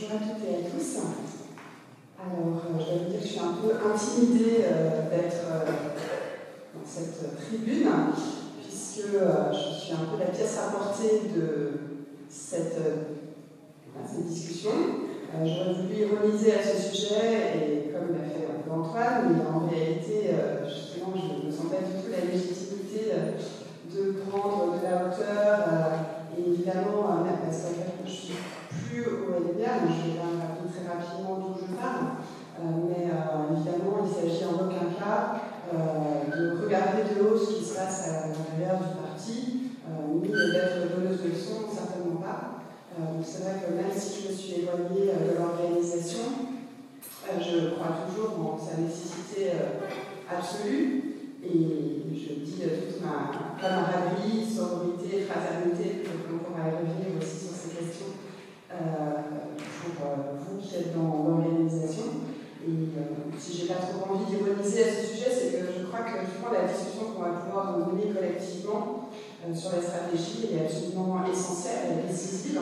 Bonjour à toutes et à tous. Alors, euh, je dois vous dire que je suis un peu intimidée euh, d'être euh, dans cette tribune, puisque je suis un peu la pièce rapportée de cette, discussion. J'aurais voulu ironiser à ce sujet, et comme l'a fait un peu Antoine, mais en réalité, justement, je ne me sens pas du tout la légitimité de prendre de la hauteur, et évidemment, parce que je suis plus au LBA, mais je vais rappeler très rapidement d'où je parle. Euh, mais euh, évidemment, il s'agit en aucun cas euh, de regarder de haut ce qui se passe à l'intérieur du parti, ni d'être donneuse de leçons, certainement pas. c'est vrai que même si je me suis éloignée de l'organisation, je crois toujours en sa nécessité absolue et je dis toute ma camaraderie, sororité, fraternité, on pourra revenir aussi sur ces questions euh, pour euh, vous qui êtes dans l'organisation. Et euh, si j'ai pas trop envie d'ironiser à ce sujet, c'est que je crois que la discussion qu'on va pouvoir mener collectivement sur les stratégies est absolument essentielle et décisive.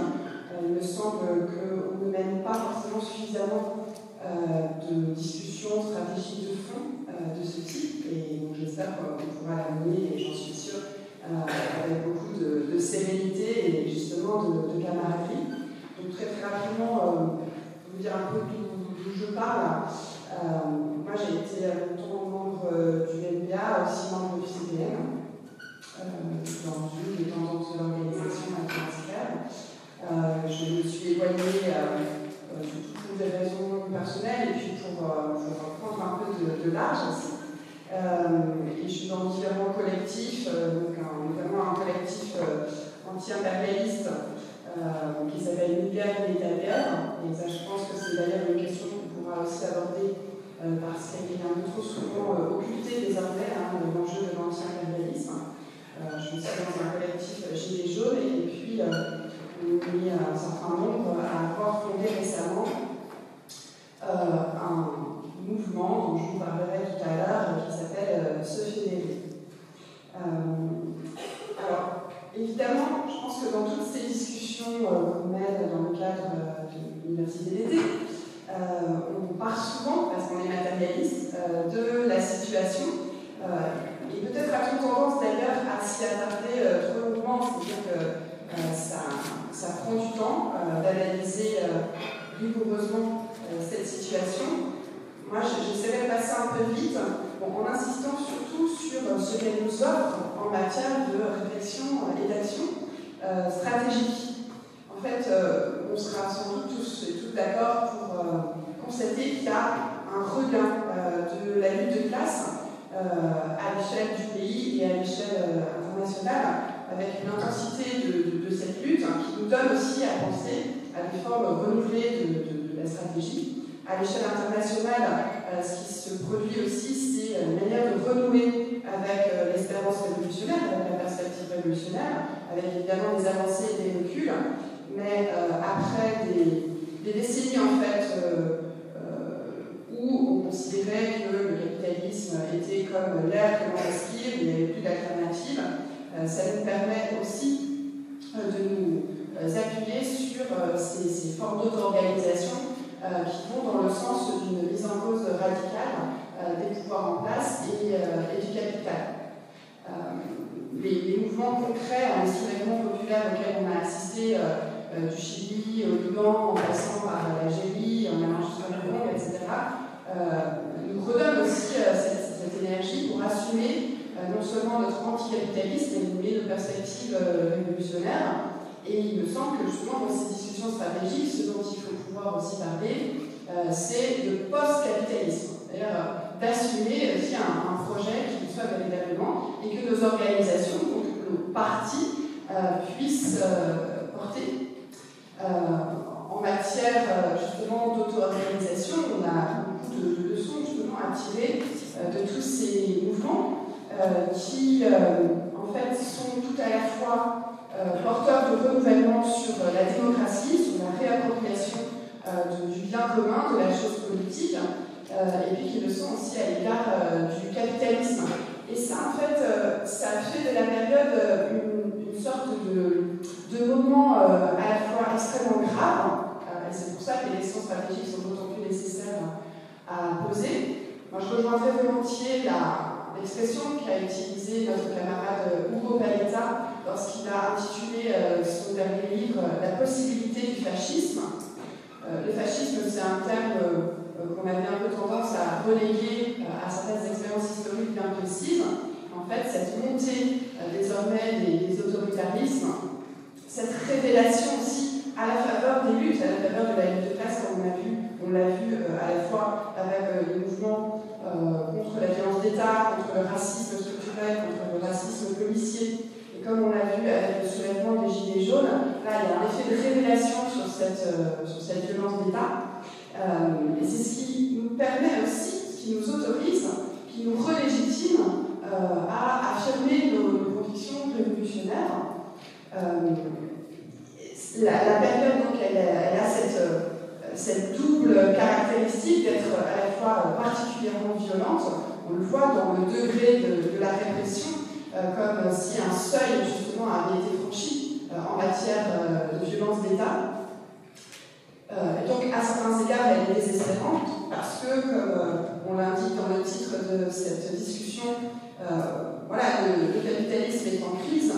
il me semble qu'on ne mène pas forcément suffisamment de discussions stratégiques de fond de ce type. Et donc j'espère qu'on pourra la mener, et j'en suis sûre, avec beaucoup de, sérénité et justement de, de camaraderie. Donc très très rapidement, euh, vous dire un peu d'où je parle. Euh, moi j'ai été longtemps membre euh, du NBA, aussi membre du CPM, dans une des tendances de l'organisation internationale. je me suis éloignée pour des raisons personnelles et puis pour, prendre un peu de, l'âge aussi. et je suis dans différents collectifs, notamment un collectif anti-impérialiste euh, qui s'appelle Univers intérieur. Et ça, je pense que c'est d'ailleurs une question qu'on pourra aussi aborder euh, parce qu'elle est peu trop souvent euh, occultée désormais, hein, l'enjeu de l'anti-impérialisme. je suis dans un collectif Gilets jaunes et, puis on est un certain nombre à avoir fondé récemment un mouvement dont je vous parlerai tout à l'heure qui s'appelle Se fédérer. alors, évidemment, je pense que dans toutes ces discussions euh, qu'on mène dans le cadre euh, de l'université d'été, euh, on part souvent, parce qu'on est matérialiste, de la situation. et peut-être a-t-on tendance d'ailleurs à s'y attarder trop longuement, c'est-à-dire que ça, prend du temps d'analyser rigoureusement cette situation. Moi, j'essaierai de passer un peu vite en insistant surtout sur ce qu'elle nous offre en matière de réflexion et d'action euh, stratégique. En fait, euh, on sera sans doute tous et toutes d'accord pour euh, constater qu'il y a un regain de la lutte de classe à l'échelle du pays et à l'échelle internationale, avec une intensité de, cette lutte hein, qui nous donne aussi à penser à des formes renouvelées de la stratégie. À l'échelle internationale, euh, ce qui se produit aussi, c'est une manière de renouer avec euh, l'espérance révolutionnaire, avec la perspective révolutionnaire, avec évidemment des avancées et des reculs, mais euh, après des, décennies en fait où on considérait que le capitalisme était comme l'air que l'on il n'y avait plus d'alternative, ça nous permet aussi de nous appuyer sur ces, formes d'auto-organisation euh, qui vont dans le sens d'une mise en cause radicale euh, des pouvoirs en place et, euh, du capital. Les, mouvements concrets en extrêmement populaires auxquels on a assisté du Chili au Liban, en passant par l'Algérie, en allant jusqu'à Congo, etc., nous redonnent aussi cette, énergie pour assumer non seulement notre anticapitalisme, mais nos perspectives révolutionnaires, et il me semble que justement dans ces discussions stratégiques, ce dont il faut pouvoir aussi parler, euh, c'est le post-capitalisme. Euh, d'assumer aussi un, projet qui soit véritablement et que nos organisations, donc nos partis, euh, puissent porter. En matière justement d'auto-organisation, on a beaucoup de, leçons justement à tirer de tous ces mouvements qui en fait sont tout à la fois euh, porteur de renouvellement sur euh, la démocratie, sur la réappropriation euh, du bien commun, de la chose politique, et puis qui le sont aussi à l'égard du capitalisme. Et ça, en fait, ça fait de la période une, sorte de, moment à la fois extrêmement grave, et c'est pour ça qu'elle posé. Moi, je rejoindrais volontiers l'expression qu'a utilisée notre camarade Hugo Paletta lorsqu'il a intitulé son dernier livre La possibilité du fascisme. le fascisme, c'est un terme qu'on avait un peu tendance à reléguer à certaines expériences historiques bien précises. En fait, cette montée désormais des autoritarismes, cette révélation aussi à la faveur des luttes, à la faveur de la lutte de classe, comme on a vu, on l'a vu euh, à la fois avec euh, les mouvements euh, contre la violence d'État, contre le racisme structurel, contre le racisme policier, et comme on l'a vu avec le soulèvement des Gilets jaunes, là il y a un effet de révélation sur cette, sur cette violence d'État. et c'est ce qui nous permet aussi, ce qui nous autorise, qui nous relégitime à affirmer nos, convictions révolutionnaires euh, la, la, période, donc, elle, a cette, euh, cette, double caractéristique d'être à la fois particulièrement violente. On le voit dans le degré de, la répression, euh, comme si un seuil justement avait été franchi en matière de violence d'État. donc, à certains égards, elle est désespérante parce que, comme on l'indique dans le titre de cette discussion, voilà, le capitalisme est en crise.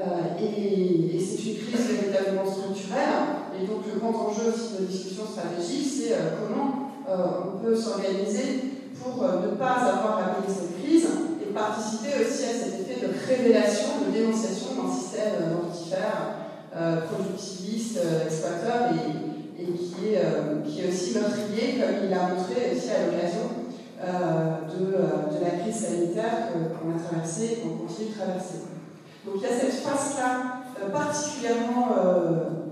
Euh, et, c'est une crise véritablement structurelle. Et donc le grand enjeu aussi de discussion stratégique, c'est euh, comment euh, on peut s'organiser pour ne pas avoir à payer cette crise et participer aussi à cet effet de révélation, de dénonciation d'un système mortifère, productiviste, exploiteur et, qui, est, qui est aussi meurtrier, comme il a montré aussi à l'occasion de, de, la crise sanitaire qu'on a traversée et qu'on continue de traverser. Donc il y a cette phase-là euh, particulièrement euh,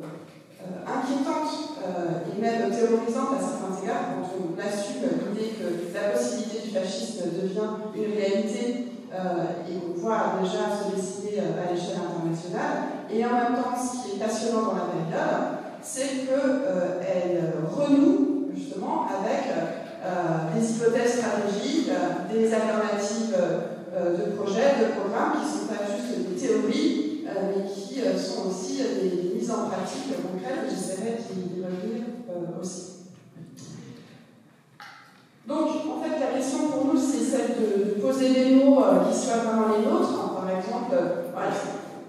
euh, inquiétante et même terrorisante à certains égards quand on assume l'idée que la possibilité du fascisme devient une réalité et qu'on voit déjà se dessiner à l'échelle internationale. Et en même temps, ce qui est passionnant dans la période, c'est qu'elle renoue justement avec des hypothèses stratégiques, des alternatives de projets, de programmes qui ne sont pas juste théories, euh, mais qui euh, sont aussi euh, des, mises en pratique concrètes. J'essaierai d'y revenir aussi. Donc, en fait, la question pour nous, c'est celle de, poser des mots qui soient vraiment les nôtres. Par exemple,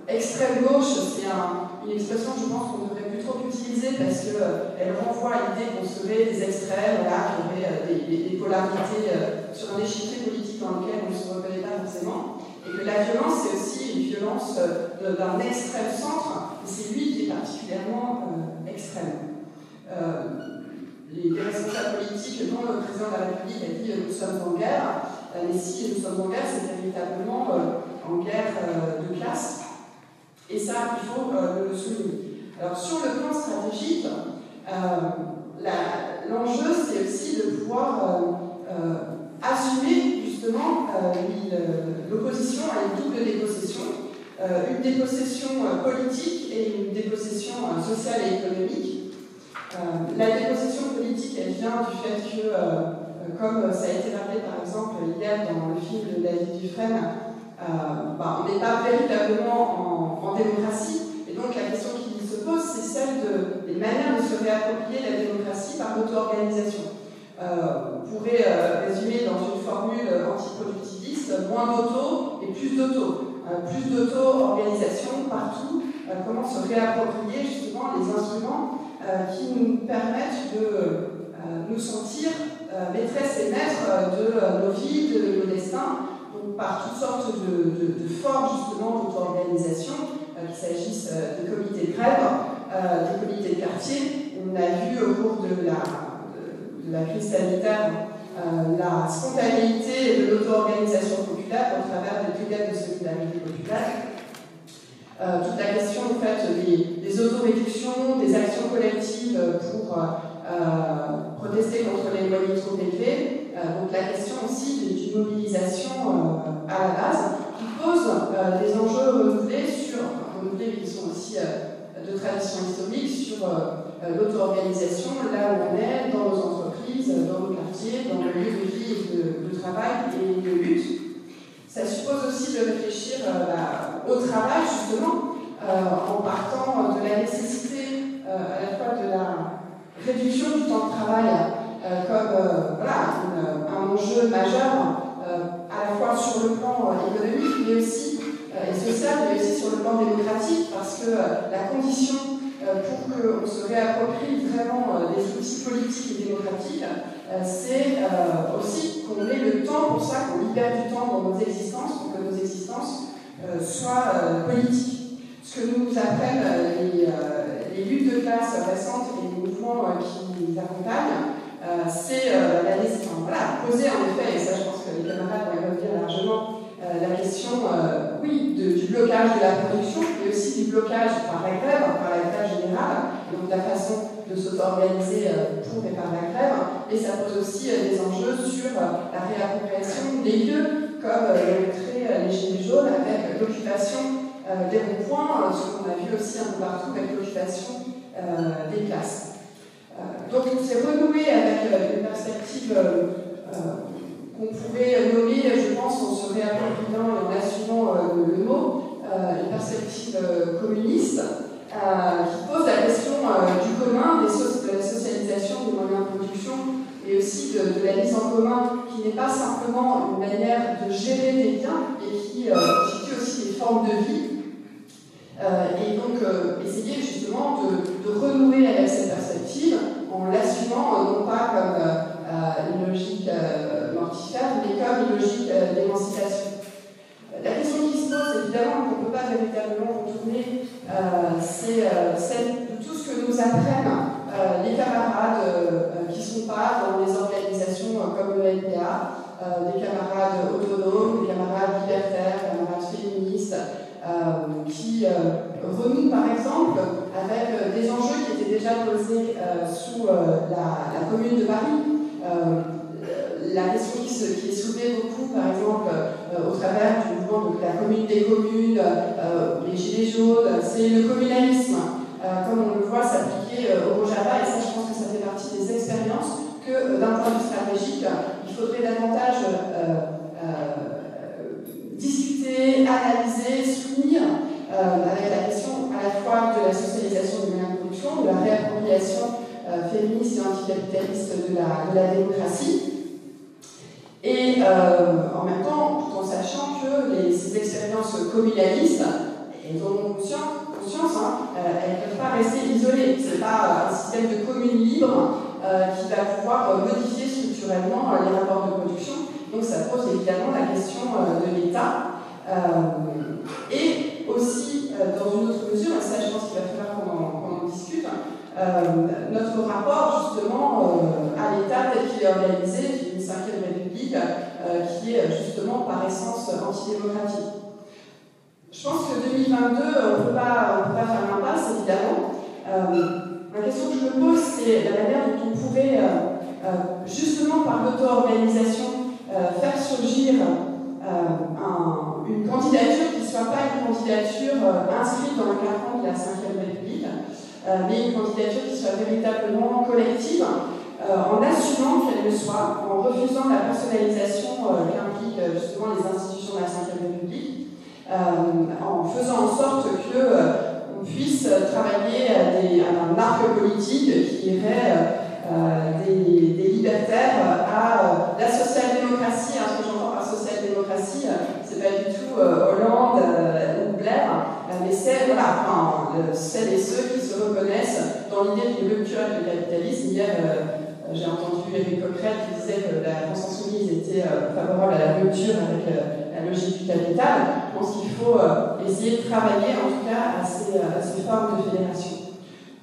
extrême gauche, c'est une expression, je pense, qu'on devrait plus trop utiliser parce qu'elle renvoie à l'idée qu'on serait des extrêmes, voilà, qui auraient des, des, polarités sur un échiquier politique dans lequel on ne se reconnaît pas forcément. Et que la violence, c'est aussi une violence euh, d'un extrême centre, et c'est lui qui est particulièrement euh, extrême. Euh, les, responsables politiques, dont le président de la République a dit nous sommes en guerre, mais si nous sommes en guerre, c'est véritablement en guerre de classe. Et ça, il faut le souligner. Alors, sur le plan stratégique, l'enjeu, c'est aussi de pouvoir assumer justement l'opposition à une double dépossession euh, une dépossession euh, politique et une dépossession euh, sociale et économique. la dépossession politique, elle vient du fait que, comme ça a été rappelé par exemple hier dans le film de David Dufresne, bah, on n'est pas véritablement en, démocratie. Et donc la question qui se pose, c'est celle de, des manières de se réapproprier la démocratie par l'auto-organisation. On pourrait résumer dans une formule antiproductiviste, moins d'auto et plus d'auto. Euh, plus d'auto-organisation partout, euh, comment se réapproprier justement les instruments euh, qui nous permettent de nous sentir maîtresses et maîtres de nos vies, de nos destins, donc par toutes sortes de, de, formes justement d'auto-organisation, qu'il s'agisse des comités de grève, des comités de quartier. On a vu au cours de la, la crise sanitaire euh, la spontanéité de l'auto-organisation populaire au travers des brigades de solidarité populaire. Euh, toute la question en fait, des, autoréductions, des actions collectives pour euh, protester contre les loyers trop élevés. donc la question aussi d'une mobilisation à la base qui pose des enjeux renouvelés sur, renouvelés qui sont aussi de tradition historique, sur l'auto-organisation, là où on est, dans nos entreprises, dans nos dans le lieu de vie et de, travail et de lutte. Ça suppose aussi de réfléchir euh, bah, au travail, justement, euh, en partant de la nécessité euh, à la fois de la réduction du temps de travail comme un enjeu majeur à la fois sur le plan économique, mais aussi et social, mais aussi sur le plan démocratique, parce que la condition pour qu'on se réapproprie vraiment des outils politiques et démocratiques, c'est aussi qu'on ait le temps pour ça, qu'on libère du temps dans nos existences, pour que nos existences soient politiques. Ce que nous apprennent les, les luttes de classe récentes et les mouvements qui nous accompagnent, c'est la nécessité, voilà, poser en effet, et ça je pense que les camarades vont y revenir largement, la question, oui, du blocage de la production, mais aussi du blocage par la grève, par la grève générale, donc la façon de s'auto-organiser pour et par la grève, et ça pose aussi des enjeux sur la réappropriation des lieux, comme l'ont montré les Gilets jaunes, avec l'occupation des ronds-points, ce qu'on a vu aussi un peu partout avec l'occupation des classes. donc c'est renoué avec une perspective qu'on pourrait nommer, je pense, en se réappropriant et en assumant le mot, une perspective communiste qui pose la question du commun, de la socialisation des moyens de production et aussi de, la mise en commun qui n'est pas simplement une manière de gérer des biens et qui constitue aussi des formes de vie. et donc essayer justement de, de, renouer avec cette perspective en l'assumant non pas comme une logique mortifère, logique d'émancipation. La question qui se pose, évidemment, qu'on ne peut pas véritablement retourner, c'est celle de tout ce que nous apprennent les camarades qui sont pas dans les organisations comme le NPA, des camarades autonomes, des camarades libertaires, des camarades féministes, qui renouent par exemple avec des enjeux qui étaient déjà posés sous la, commune de Paris la question qui, est soulevée beaucoup, par exemple, euh, au travers du mouvement de la commune des communes, euh, les gilets jaunes, c'est le communalisme, euh, comme on le voit s'appliquer au Rojava, et ça, je pense que ça fait partie des expériences que, d'un point de vue stratégique, il faudrait davantage discuter, analyser, soutenir avec la question à la fois de la socialisation du moyen de production, de la réappropriation féministe et anticapitaliste de la démocratie, et euh, en même temps, tout en sachant que ces expériences communalistes, elles ont conscience, conscience hein, euh, elles ne peuvent pas rester isolées. Ce n'est pas un système de commune libre euh, qui va pouvoir modifier structurellement les rapports de production. Donc ça pose évidemment la question de l'État. et aussi, dans une autre mesure, et ça je pense qu'il va falloir qu'on en discute, notre rapport justement à l'État tel qu'il est organisé, cinquième République, qui est justement par essence antidémocratique. Je pense que 2022, on ne peut pas faire l'impasse, évidemment. la question que je me pose, c'est la manière dont on pourrait, justement par l'auto-organisation, faire surgir un, une candidature qui ne soit pas une candidature inscrite dans le carcan de la Ve République, mais une candidature qui soit véritablement collective, euh, en assumant qu'elle le soit, en refusant la personnalisation euh, qu'impliquent euh, justement les institutions de la Ve République, en faisant en sorte que on puisse travailler à, des, à, un arc politique qui irait des, des, libertaires à la social-démocratie. Hein, ce que j'entends par social-démocratie, c'est pas du tout Hollande ou Blair, mais c'est voilà, enfin, celles et ceux qui se reconnaissent dans l'idée d'une rupture avec le capitalisme. J'ai entendu Eric Coquerel qui disait que la France Insoumise était euh, favorable à la rupture avec euh, la logique du capital. Je pense qu'il faut euh, essayer de travailler en tout cas à ces, formes de fédération.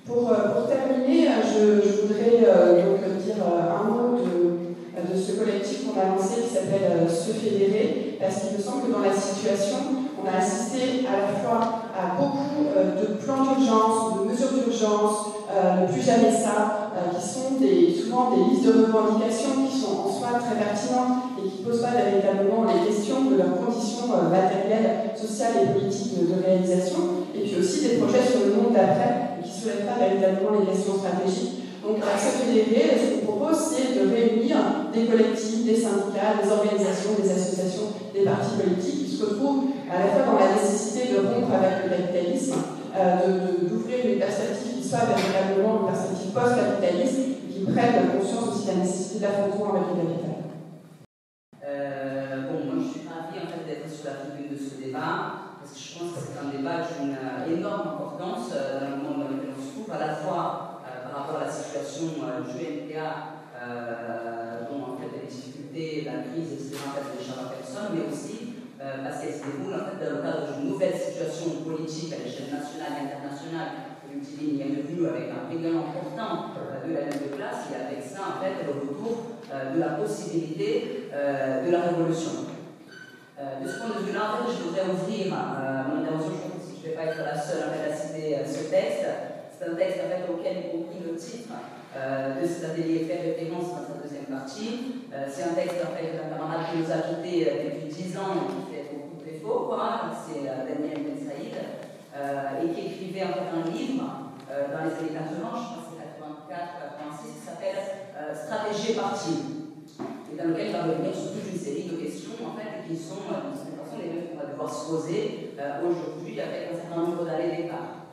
Pour, terminer, je, voudrais donc dire un mot de, de ce collectif qu'on a lancé qui s'appelle Se Fédérer, parce qu'il me semble que dans la situation, on a assisté à la fois à beaucoup de plans d'urgence, de mesures d'urgence, euh, plus jamais ça, qui sont souvent des listes de revendications qui sont en soi très pertinentes et qui ne posent pas véritablement les questions de leurs conditions euh, matérielles, sociales et politiques de, réalisation, et puis aussi des projets sur le monde d'après qui ne soulèvent pas véritablement les questions stratégiques. Donc, à ce fédéré, ce qu'on propose, c'est de réunir des collectifs, des syndicats, des organisations, des associations, des partis politiques qui se retrouvent à la fois dans la nécessité de rompre avec le capitalisme, euh, d'ouvrir une perspective qui soit véritablement une perspective post-capitaliste, qui prennent conscience aussi de la nécessité d'affrontement avec le capital. Euh, bon, moi je suis ravie en fait d'être sur la tribune de ce débat, parce que je pense que c'est un débat d'une énorme importance euh, dans le monde dans lequel on se trouve, à la fois euh, par rapport à la situation du MPA, dont en fait les difficultés, la crise, etc., en fait, à personne, mais aussi parce qu'elle se déroule en fait dans le cadre d'une nouvelle situation politique à l'échelle nationale et internationale il est devenu avec un prénom important de la lutte de classe et avec ça, en fait, le retour de la possibilité de la révolution. de ce point de vue-là, en je voudrais ouvrir mon intervention, je ne vais pas être la seule à citer ce texte. C'est un texte en fait, auquel, y compris le titre de cet atelier, fait référence dans sa deuxième partie. c'est un texte en fait, d'un camarade qui nous a quittés depuis 10 ans qui fait beaucoup de défauts, c'est Daniel. Euh, et qui écrivait un livre euh, dans les années 80, je pense que c'est 84, 86, qui s'appelle euh, Stratégie et parti, et dans lequel il va revenir sur toute une série de questions en fait, qui sont de toute façon les mêmes qu'on va devoir se poser aujourd'hui avec un certain nombre d'années d'écart.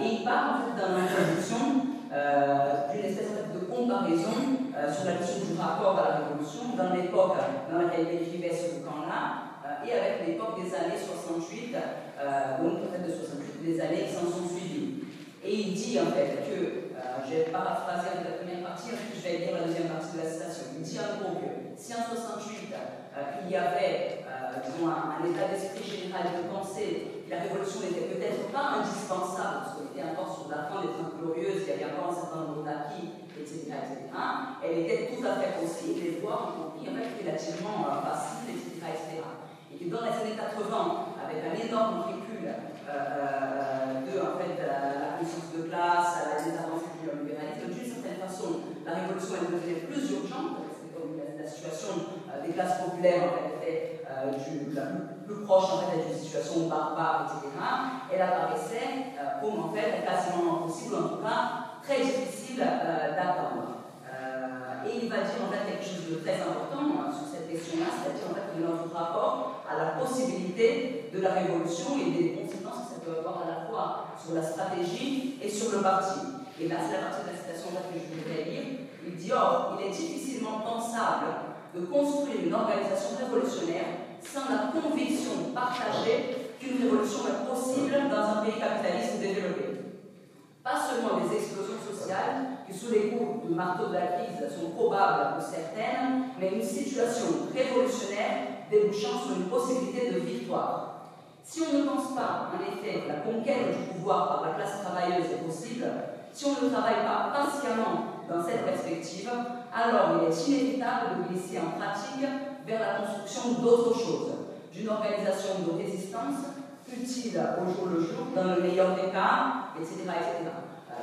et il parle en fait dans l'introduction d'une espèce de comparaison sur la question du rapport à la révolution dans l'époque dans laquelle il écrivait ce camp-là et avec l'époque des années 68, euh, donc en fait de 68, des années qui s'en sont suivies. Et il dit en fait que, euh, je vais paraphraser la première partie, ensuite je vais lire la deuxième partie de la citation. Il dit en gros que si en 68 euh, il y avait disons, un, état d'esprit général de penser que la révolution n'était peut-être pas indispensable, parce qu'on était encore sur la fin des Trente Glorieuses, il y avait encore un certain nombre d'acquis, etc., etc., elle était tout à fait possible, et voire y compris en fait, relativement facile, etc., etc dans les années 80, avec un énorme recul euh, euh, de en fait, la, conscience de classe, les avancées du libéralisme, d'une certaine façon, la révolution est devenue plus urgente, que comme la, situation euh, des classes populaires en fait, était du, plus, proche en fait, d'une situation barbare, etc., elle apparaissait comme en fait quasiment impossible, en tout cas très difficile d'attendre. et il va dire en fait quelque chose de très important sur cette question-là, c'est-à-dire en fait notre rapport à la possibilité de la révolution et des conséquences que ça peut avoir à la fois sur la stratégie et sur le parti. Et là, c'est la partie de la citation que je voudrais lire. Il dit Or, il est difficilement pensable de construire une organisation révolutionnaire sans la conviction partagée qu'une révolution est possible dans un pays capitaliste développé. Pas seulement des explosions sociales qui, sous les coups du marteau de la crise, sont probables pour certaines, mais une situation révolutionnaire débouchant sur une possibilité de victoire. Si on ne pense pas, en effet, que la conquête du pouvoir par la classe travailleuse est possible, si on ne travaille pas patiemment dans cette perspective, alors il est inévitable de glisser en pratique vers la construction d'autre chose, d'une organisation de résistance utile au jour le jour, dans le meilleur des cas, etc. etc.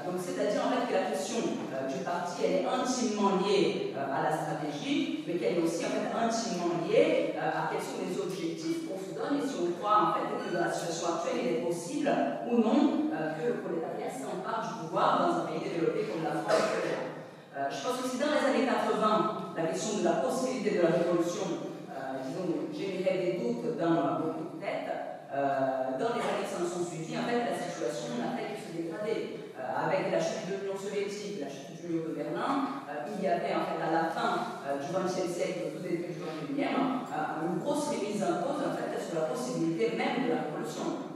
Donc c'est-à-dire en fait que la question euh, du parti elle est intimement liée euh, à la stratégie, mais qu'elle est aussi en fait intimement liée euh, à quels sont les objectifs et si on croit en fait que dans la situation actuelle il est possible ou non que le prolétariat s'empare du pouvoir dans un pays développé comme la France. je pense aussi dans les années 80, la question de la possibilité de la révolution, disons, générait des doutes dans beaucoup de têtes. dans les années qui sont suivies, en fait, la situation n'a fait que se dégrader. Euh, avec la chute de l'Union soviétique, la chute du mur de Berlin, euh, il y avait en fait à la fin euh, du XXe siècle, au début du XXIe, une grosse remise en cause en fait, sur la possibilité même de la révolution.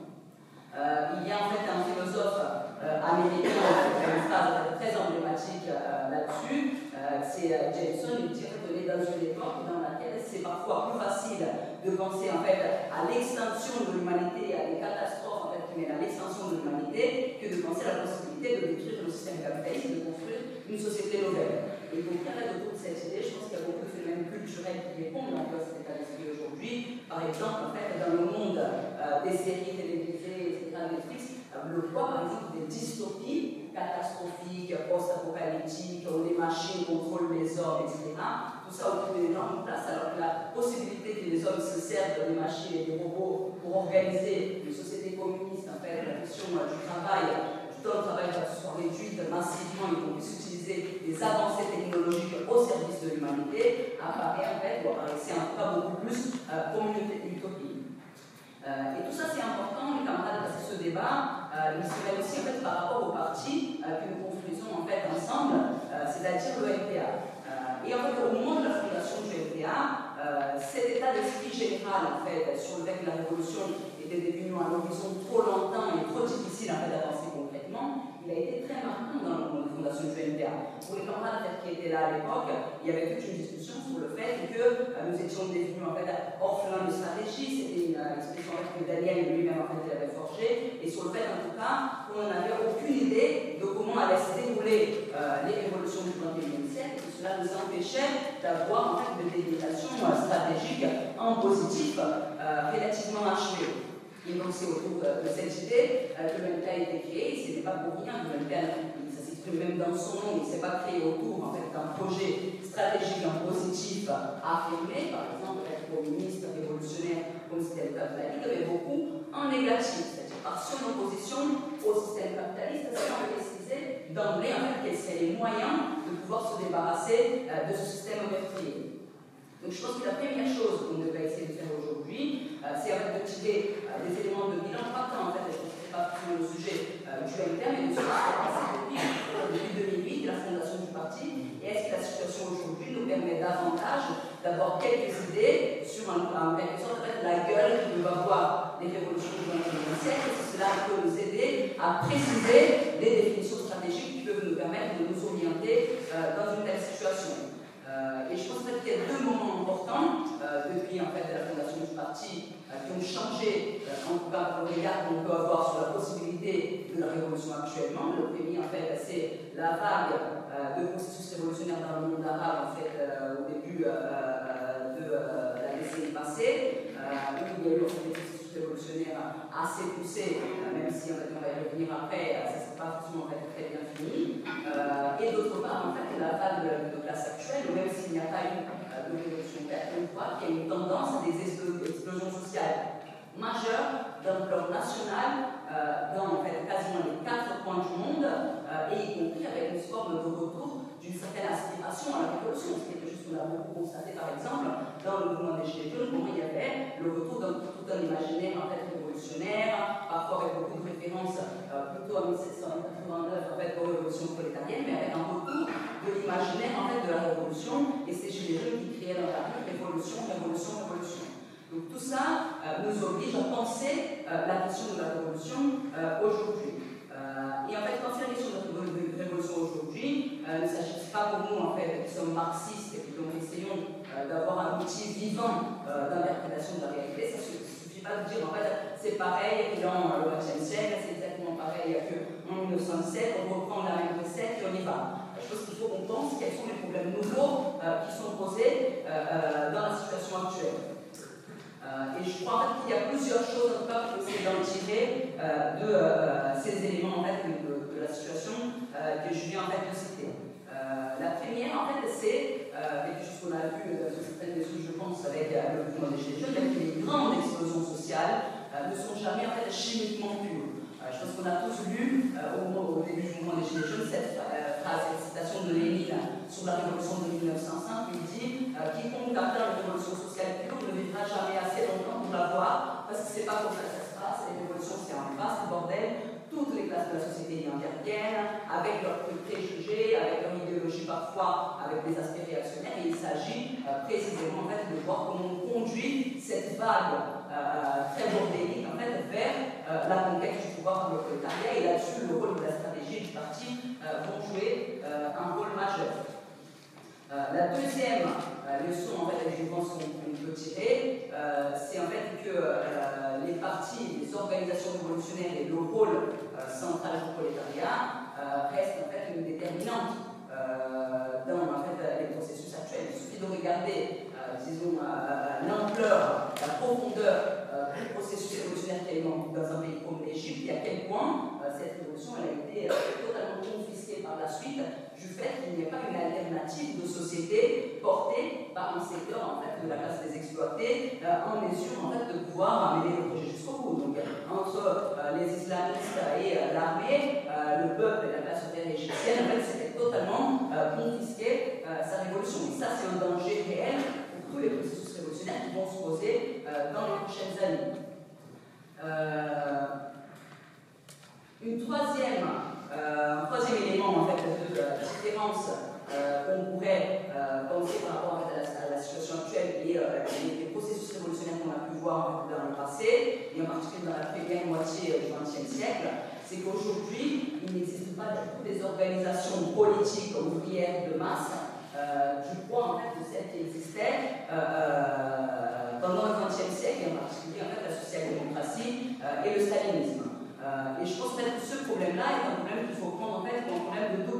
il y a en fait un philosophe américain qui a une phrase très emblématique là-dessus, c'est Jameson, il dit est dans une époque dans laquelle c'est parfois plus facile de penser en fait à l'extinction de l'humanité, à des catastrophes en fait, qui mènent à l'extinction de l'humanité, que de penser à la possibilité de détruire le système capitaliste et de construire une société nouvelle. Et donc, il autour de cette idée, je pense qu'il y a beaucoup de phénomènes culturels qui répondent à cet état d'esprit aujourd'hui. Par exemple, en fait, dans le monde euh, des séries télévisées, etc., Netflix, euh, le poids, par exemple, des dystopies catastrophiques, post-apocalyptiques, où les machines contrôlent les hommes, etc. Tout ça occupe une énorme place, alors que la possibilité que les hommes se servent des machines et des robots pour organiser une société communiste, en fait, la question euh, du travail, le travail va se soit réduite massivement et qu'on puisse utiliser des avancées technologiques au service de l'humanité, apparaît en fait, apparaissait en tout cas beaucoup plus euh, comme une utopie. Euh, et tout ça c'est important, les camarades, parce que ce débat, euh, il serait aussi en fait par rapport au parti que nous construisons en fait ensemble, c'est-à-dire et en fait, au moment de la fondation du MPA, cet état d'esprit général, en fait, sur le fait que la révolution était devenue un horizon trop longtemps et trop difficile en fait, d'avancer a été très marquant dans de fondation du MPA. Pour les camarades qui étaient là à l'époque, il y avait toute une discussion sur le fait que nous étions devenus en fait orphelins de stratégie, c'était une expression que Daniel lui-même en fait avait forgée, et sur le fait en tout cas qu'on n'avait aucune idée de comment allaient se dérouler euh, les révolutions du XXIe siècle, et cela nous empêchait d'avoir en fait des délimitation euh, stratégique en positif euh, relativement achevée. Et donc c'est autour de, cette idée que le MPA a été créé, ce n'est pas pour rien que le MPA, ça s'exprime même dans son nom, il ne s'est pas créé autour en fait, d'un projet stratégique en positif affirmé, par exemple être communiste, révolutionnaire, comme c'était le de la Ligue, mais beaucoup en négatif, c'est-à-dire par son opposition au système capitaliste, sans préciser d'emblée en fait, quels seraient les moyens de pouvoir se débarrasser euh, de ce système meurtrier. Donc je pense que la première chose qu'on devrait essayer de faire aujourd'hui, euh, c'est de tirer euh, des éléments de bilan, pas tant en fait, pense que pas le sujet euh, du MPR, mais passé depuis, 2008, la fondation du parti, et est-ce que la situation aujourd'hui nous permet davantage d'avoir quelques idées sur en quelque sorte la gueule que va avoir les révolutions du XXIe siècle, et cela peut nous aider à préciser les définitions stratégiques qui peuvent nous permettre de nous orienter dans une telle situation. Euh, et je pense qu'il y a deux moments importants euh, depuis en fait, la fondation du parti euh, qui ont changé, en tout cas le regard qu'on peut avoir sur la possibilité de la révolution actuellement. Le premier, en fait, c'est la vague de processus révolutionnaires dans le monde arabe en fait, au début de la décennie passée, où il y a eu des processus révolutionnaires assez poussés, même si en fait, on va y revenir après, ça ne pas forcément très bien fini. et d'autre part, en fait, la vague de, classe actuelle, même s'il n'y a pas eu euh, de révolution verte, on voit qu'il y a une tendance à des explosions sociales majeures d'ampleur nationale euh, dans en fait, quasiment les quatre coins du monde, euh, et y compris avec une forme de retour d'une certaine aspiration à la révolution, ce qui était juste qu'on a beaucoup constaté par exemple dans le mouvement des Gilets jaunes, comment il y avait le retour d'un tout un imaginaire en fait, révolutionnaire, parfois avec beaucoup de références plutôt à 1789 en fait, aux révolutions prolétariennes, mais avec un retour de l'imaginaire en fait, de la révolution, et c'est Gilets jaunes qui créaient dans la rue révolution, révolution, révolution. Tout ça euh, nous oblige à penser euh, la question de la révolution euh, aujourd'hui. et en fait, quand il y a sur notre révolution aujourd'hui, il ne s'agit pas pour nous, en fait, qui sommes marxistes et qui donc essayons d'avoir un outil vivant d'interprétation de la réalité. Ça ne suffit pas de dire, en fait, c'est pareil dans le XXe siècle, c'est exactement pareil qu'en 1907, on reprend la même recette et on y va. Je pense qu'il faut qu'on pense quels sont les problèmes nouveaux qui sont posés dans la situation actuelle. Et je crois qu'il y a plusieurs choses, en tout cas, pour essayer d'en tirer de ces éléments en fait, de, la situation que je viens en fait, de citer. la première, en fait, c'est quelque chose qu'on a vu sur certaines choses, je pense, avec le mouvement des Gilets jaunes, que les grandes explosions sociales ne sont jamais en fait, chimiquement pures. je pense qu'on a tous lu au, début du mouvement des Gilets jaunes cette cette citation de Lénine sur la révolution de 1905, il dit euh, Quiconque atteint la révolution sociale pure ne vivra jamais assez longtemps pour la voir, parce que c'est pas comme ça que ça se passe. Les révolutions, c'est un vaste bordel. Toutes les classes de la société y interviennent, avec leurs préjugés, avec leur idéologie parfois, avec des aspects réactionnaires. Et il s'agit euh, précisément en fait, de voir comment on conduit cette vague euh, très bordélique en fait, vers la conquête du pouvoir par le prolétariat. Et là-dessus, le rôle de la stratégie du parti euh, vont jouer euh, un rôle majeur. Euh, la deuxième leçon en fait, que je tirer, c'est en fait que les partis, les organisations révolutionnaires et le rôle central du prolétariat restent en fait une déterminante dans les processus actuels. Il suffit de regarder, disons, l'ampleur, la profondeur du processus révolutionnaire qui est dans un pays comme l'Égypte et à quel point cette révolution a été totalement confisquée par la suite du fait qu'il n'y ait pas une alternative de société portée par un secteur en fait, de la classe des exploités euh, en mesure en fait, de pouvoir amener le projet jusqu'au bout. Donc entre euh, les islamistes et euh, l'armée, le peuple et la classe ouvrière égyptienne, en fait, c'était totalement confisqué sa révolution. Et ça, c'est un danger réel pour tous les processus révolutionnaires qui vont se poser dans les prochaines années. Une troisième, euh, qu'on pourrait euh, penser par rapport à, la, situation actuelle et euh, les, processus révolutionnaires qu'on a pu voir dans le passé, et en particulier dans la première moitié du XXe siècle, c'est qu'aujourd'hui, il n'existe pas du tout des organisations politiques ouvrières de masse. je crois en fait de celles qui existaient pendant le XXe siècle, et en particulier en fait, la social-démocratie et le stalinisme. et je pense que ce problème-là est un problème qu'il faut prendre en fait comme un problème de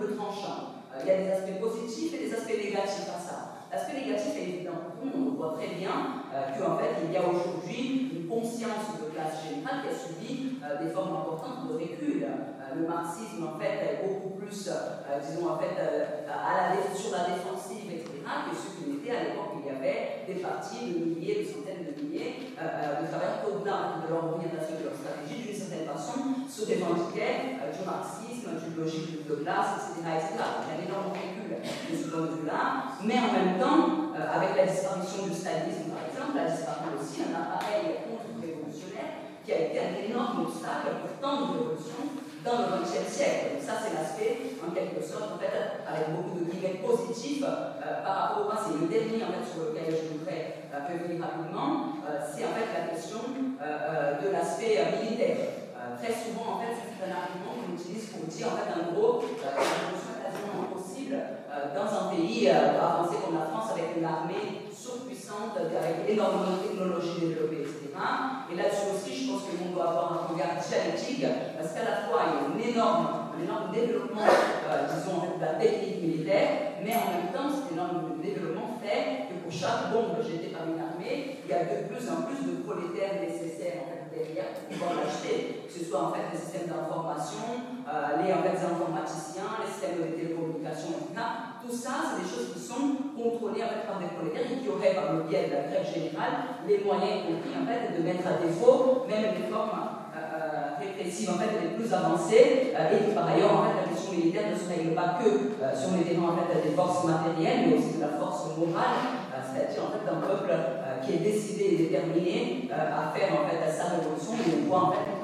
il y a des aspects positifs et des aspects négatifs à ça. L'aspect négatif est évident on voit très bien euh, qu'en fait, il y a aujourd'hui une conscience de classe générale qui a subi euh, des formes importantes de recul. Euh, le marxisme, en fait, est beaucoup plus, disons, en fait, à la, sur la défensive, etc., que ce qu'il était à l'époque il y avait des partis de milliers, de centaines de milliers de travailleurs au-delà de leur orientation, de leur stratégie, d'une certaine façon, se revendiquaient du marxisme, d'une logique de classe, etc.. Il y a un énorme recul de ce point de vue-là, mais en même temps, avec la disparition du stalinisme, par exemple, a disparu aussi un appareil contre-révolutionnaire qui a été un énorme obstacle pour tant de révolutions dans le XXe siècle. Ça, c'est l'aspect, en quelque sorte, en fait, avec beaucoup de guillemets positifs euh, par rapport au passé. Le dernier, en fait, sur lequel je voudrais euh, revenir rapidement, euh, c'est en fait la question de l'aspect militaire. Souvent, en fait, c'est un argument qu'on utilise pour dire, en fait, en gros, la révolution est quasiment impossible dans un pays avancé comme la France avec une armée surpuissante, avec énormément de technologies développées, etc. Et là-dessus aussi, je pense que l'on doit avoir un regard dialectique, parce qu'à la fois, il y a un énorme, un énorme développement, euh, disons, de la technique militaire, mais en même temps, cet énorme développement fait que pour chaque bombe jetée par une armée, il y a de plus en plus de prolétaires nécessaires en fait, derrière pour l'acheter, que ce soit en fait les systèmes d'information, euh, les, en fait, les informaticiens, les systèmes de télécommunication, etc tout ça, c'est des choses qui sont contrôlées en fait, par des prolétaires et qui auraient, par le biais de la grève générale, les moyens compris en fait, de mettre à défaut même les formes euh, euh, répressives en fait, les plus avancées euh, et par ailleurs, en fait, la question militaire ne se règle pas que sur les terrains en fait, des forces matérielles, mais aussi de la force morale, c'est-à-dire en fait, d'un peuple qui est décidé et déterminé à faire en fait, sa révolution et on voit en fait,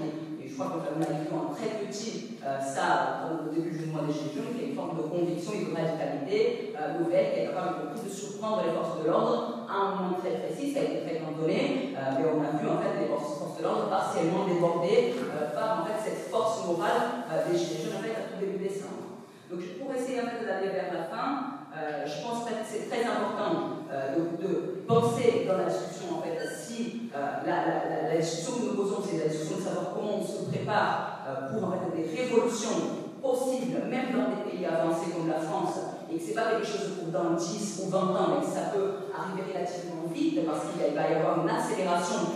je crois que on a vu en très petit euh, ça au début du mois des Gilets qui est une forme de conviction et de radicalité euh, nouvelle, qui est capable de surprendre les forces de l'ordre à un moment très précis, ça a été donné, euh, mais on a vu en fait les forces, de l'ordre partiellement débordées par en fait, cette force morale des Gilets jaunes en fait, à tout début décembre. Donc pour essayer en fait, d'aller vers la fin, je pense que c'est très important de, penser dans la discussion en fait si la, la, la, discussion que nous posons, c'est la discussion de savoir comment on se prépare euh, pour en fait, des révolutions possibles, même dans des pays avancés comme la France, et que ce n'est pas quelque chose pour dans 10 ou 20 ans, mais que ça peut arriver relativement vite, parce qu'il va y avoir une accélération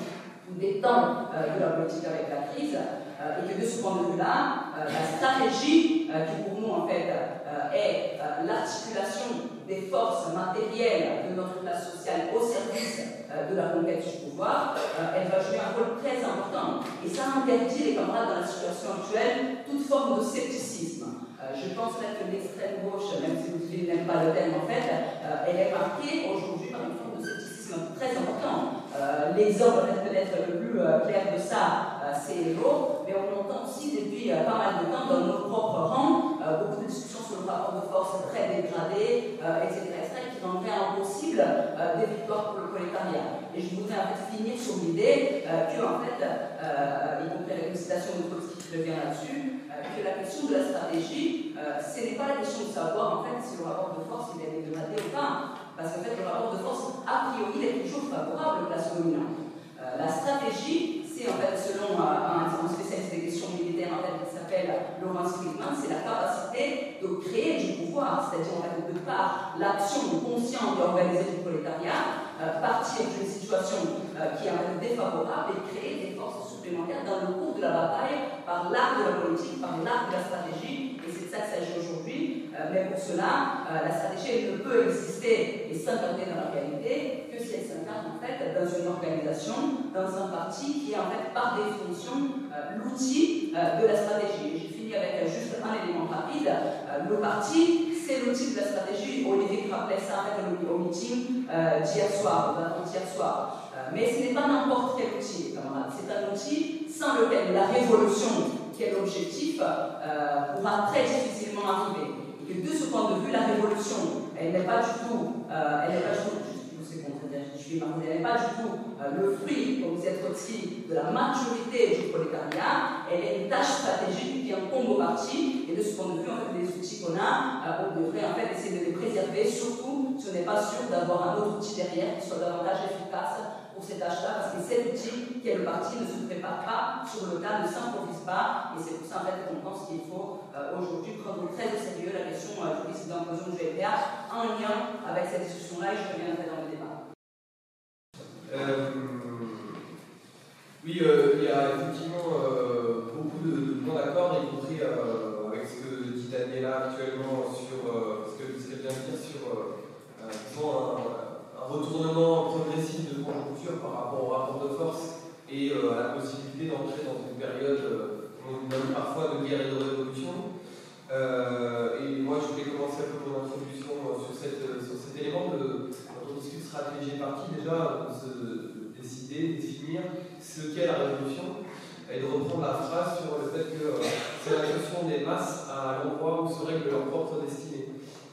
des temps euh, de la politique avec la crise, euh, et que de ce point de vue-là, la stratégie qui pour nous en fait est l'articulation des forces matérielles de notre classe sociale au service euh, de la conquête du pouvoir, euh, elle va jouer un rôle très important. Et ça interdit les camarades dans la situation actuelle toute forme de scepticisme. Euh, je pense que l'extrême gauche, même si vous n'aimez pas le terme en fait, elle est marquée aujourd'hui par une forme de scepticisme très important. L'exemple peut-être le plus clair de ça, c'est l'eau, mais on entend aussi depuis pas mal de temps dans nos propres rangs beaucoup de discussions sur le rapport de force très dégradé, etc., etc., qui rendraient impossible des victoires pour le prolétariat. Et je voudrais en fait finir sur l'idée euh, que, en fait, euh, y compris avec une citation de Trotsky qui revient là-dessus, que la question de la stratégie, ce n'est pas la question de savoir en fait si le rapport de force il est dégradé ou pas. Parce qu'en fait, le rapport de force, a priori, est toujours favorable aux classes dominantes. la stratégie, c'est en fait, selon un, militaires qui s'appelle Laurence Friedman, c'est la capacité de créer du pouvoir, c'est-à-dire en fait, de par l'action consciente et organisée du prolétariat, euh, partir d'une situation euh, qui est en fait défavorable et créer des forces supplémentaires dans le cours de la bataille par l'art de la politique, par l'art de la stratégie, et c'est de ça qu'il s'agit aujourd'hui. Euh, mais pour cela, la stratégie ne peut exister et s'incarner dans la réalité que si elle s'incarne en fait dans une organisation, dans un parti qui est en fait par définition l'outil de la stratégie. J'ai fini avec juste un élément rapide. le parti, c'est l'outil de la stratégie. Olivier rappelait ça au meeting euh, d'hier soir, d'hier soir. Euh, mais ce n'est pas n'importe quel outil. C'est un outil sans lequel la révolution, qui est l'objectif, euh, pourra très difficilement arriver. Et de ce point de vue, la révolution, elle n'est pas du tout, elle n'est pas du tout, je, suis marxiste, n'est pas du tout le fruit, comme vous êtes Trotsky, de la maturité du prolétariat, elle est une tâche stratégique qui incombe au parti, et de ce point de vue, les outils qu'on a, on devrait en fait essayer de les préserver, surtout, ce n'est pas sûr d'avoir un autre outil derrière qui soit davantage efficace pour ces tâches-là, parce que cet outil qui est le parti ne se prépare pas sur le tas, ne s'improvise pas, et c'est pour ça en fait qu'on pense qu'il faut euh, aujourd'hui prendre très au sérieux la question euh, du risque d'implosion du VPA en lien avec cette discussion-là, et je reviens après dans le débat. Euh, oui, il y a effectivement beaucoup de, points d'accord, y compris avec ce que dit Daniela actuellement sur ce qu'elle vient de dire sur un, un retournement progressif de conjoncture par rapport au rapport de force et euh, à la possibilité d'entrer dans une période, euh, on nomme parfois de guerre et de révolution. Euh, et moi, je voulais commencer un peu mon introduction sur, cette, sur cet élément de, quand on discute stratégie partie, déjà, de, se, définir ce qu'est la révolution et de reprendre la phrase sur le fait que c'est la question des masses à l'endroit où se règle leur propre destinée.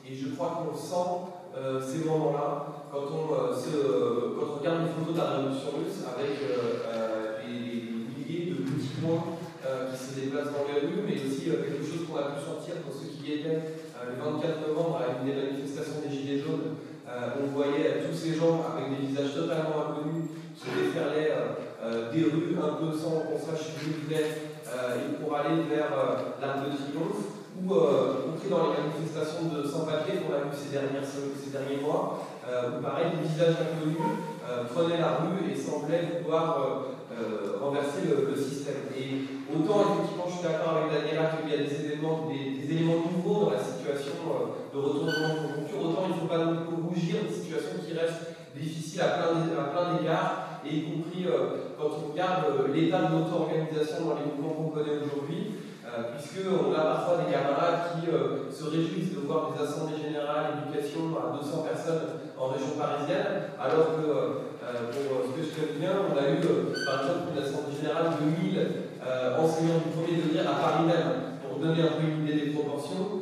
Et je crois qu'on sent ces moments-là quand on, euh, euh, quand on regarde une photo de la révolution russe avec euh, des, milliers de petits points qui se déplacent dans les rues, mais aussi quelque chose qu'on a pu sentir pour ceux qui y étaient le 24 novembre avec une manifestation des Gilets jaunes, on voyait tous ces gens avec des visages totalement des rues un peu sans qu'on sache où ils et pour aller vers l'Arc de Triomphe ou compris dans les manifestations de sans-papiers qu'on a vues ces, ces derniers mois, euh, où pareil, des visages inconnus euh, prenaient la rue et semblaient pouvoir euh, renverser le, système. Et autant, effectivement, je suis d'accord avec Daniela qu'il y a des éléments, nouveaux dans la situation de retournement de conjoncture, autant il ne faut pas nous rougir une situation qui reste difficile à plein d'égards, regarde l'état de l'auto-organisation dans les mouvements qu'on connaît aujourd'hui. Euh, puisqu'on a parfois des camarades qui euh, se réjouissent de voir des assemblées générales éducation à 200 personnes en région parisienne, alors que, euh, pour ce que je connais bien, on a eu par exemple une assemblée générale de 1000 enseignants du premier degré à Paris même, pour donner un peu une idée des proportions,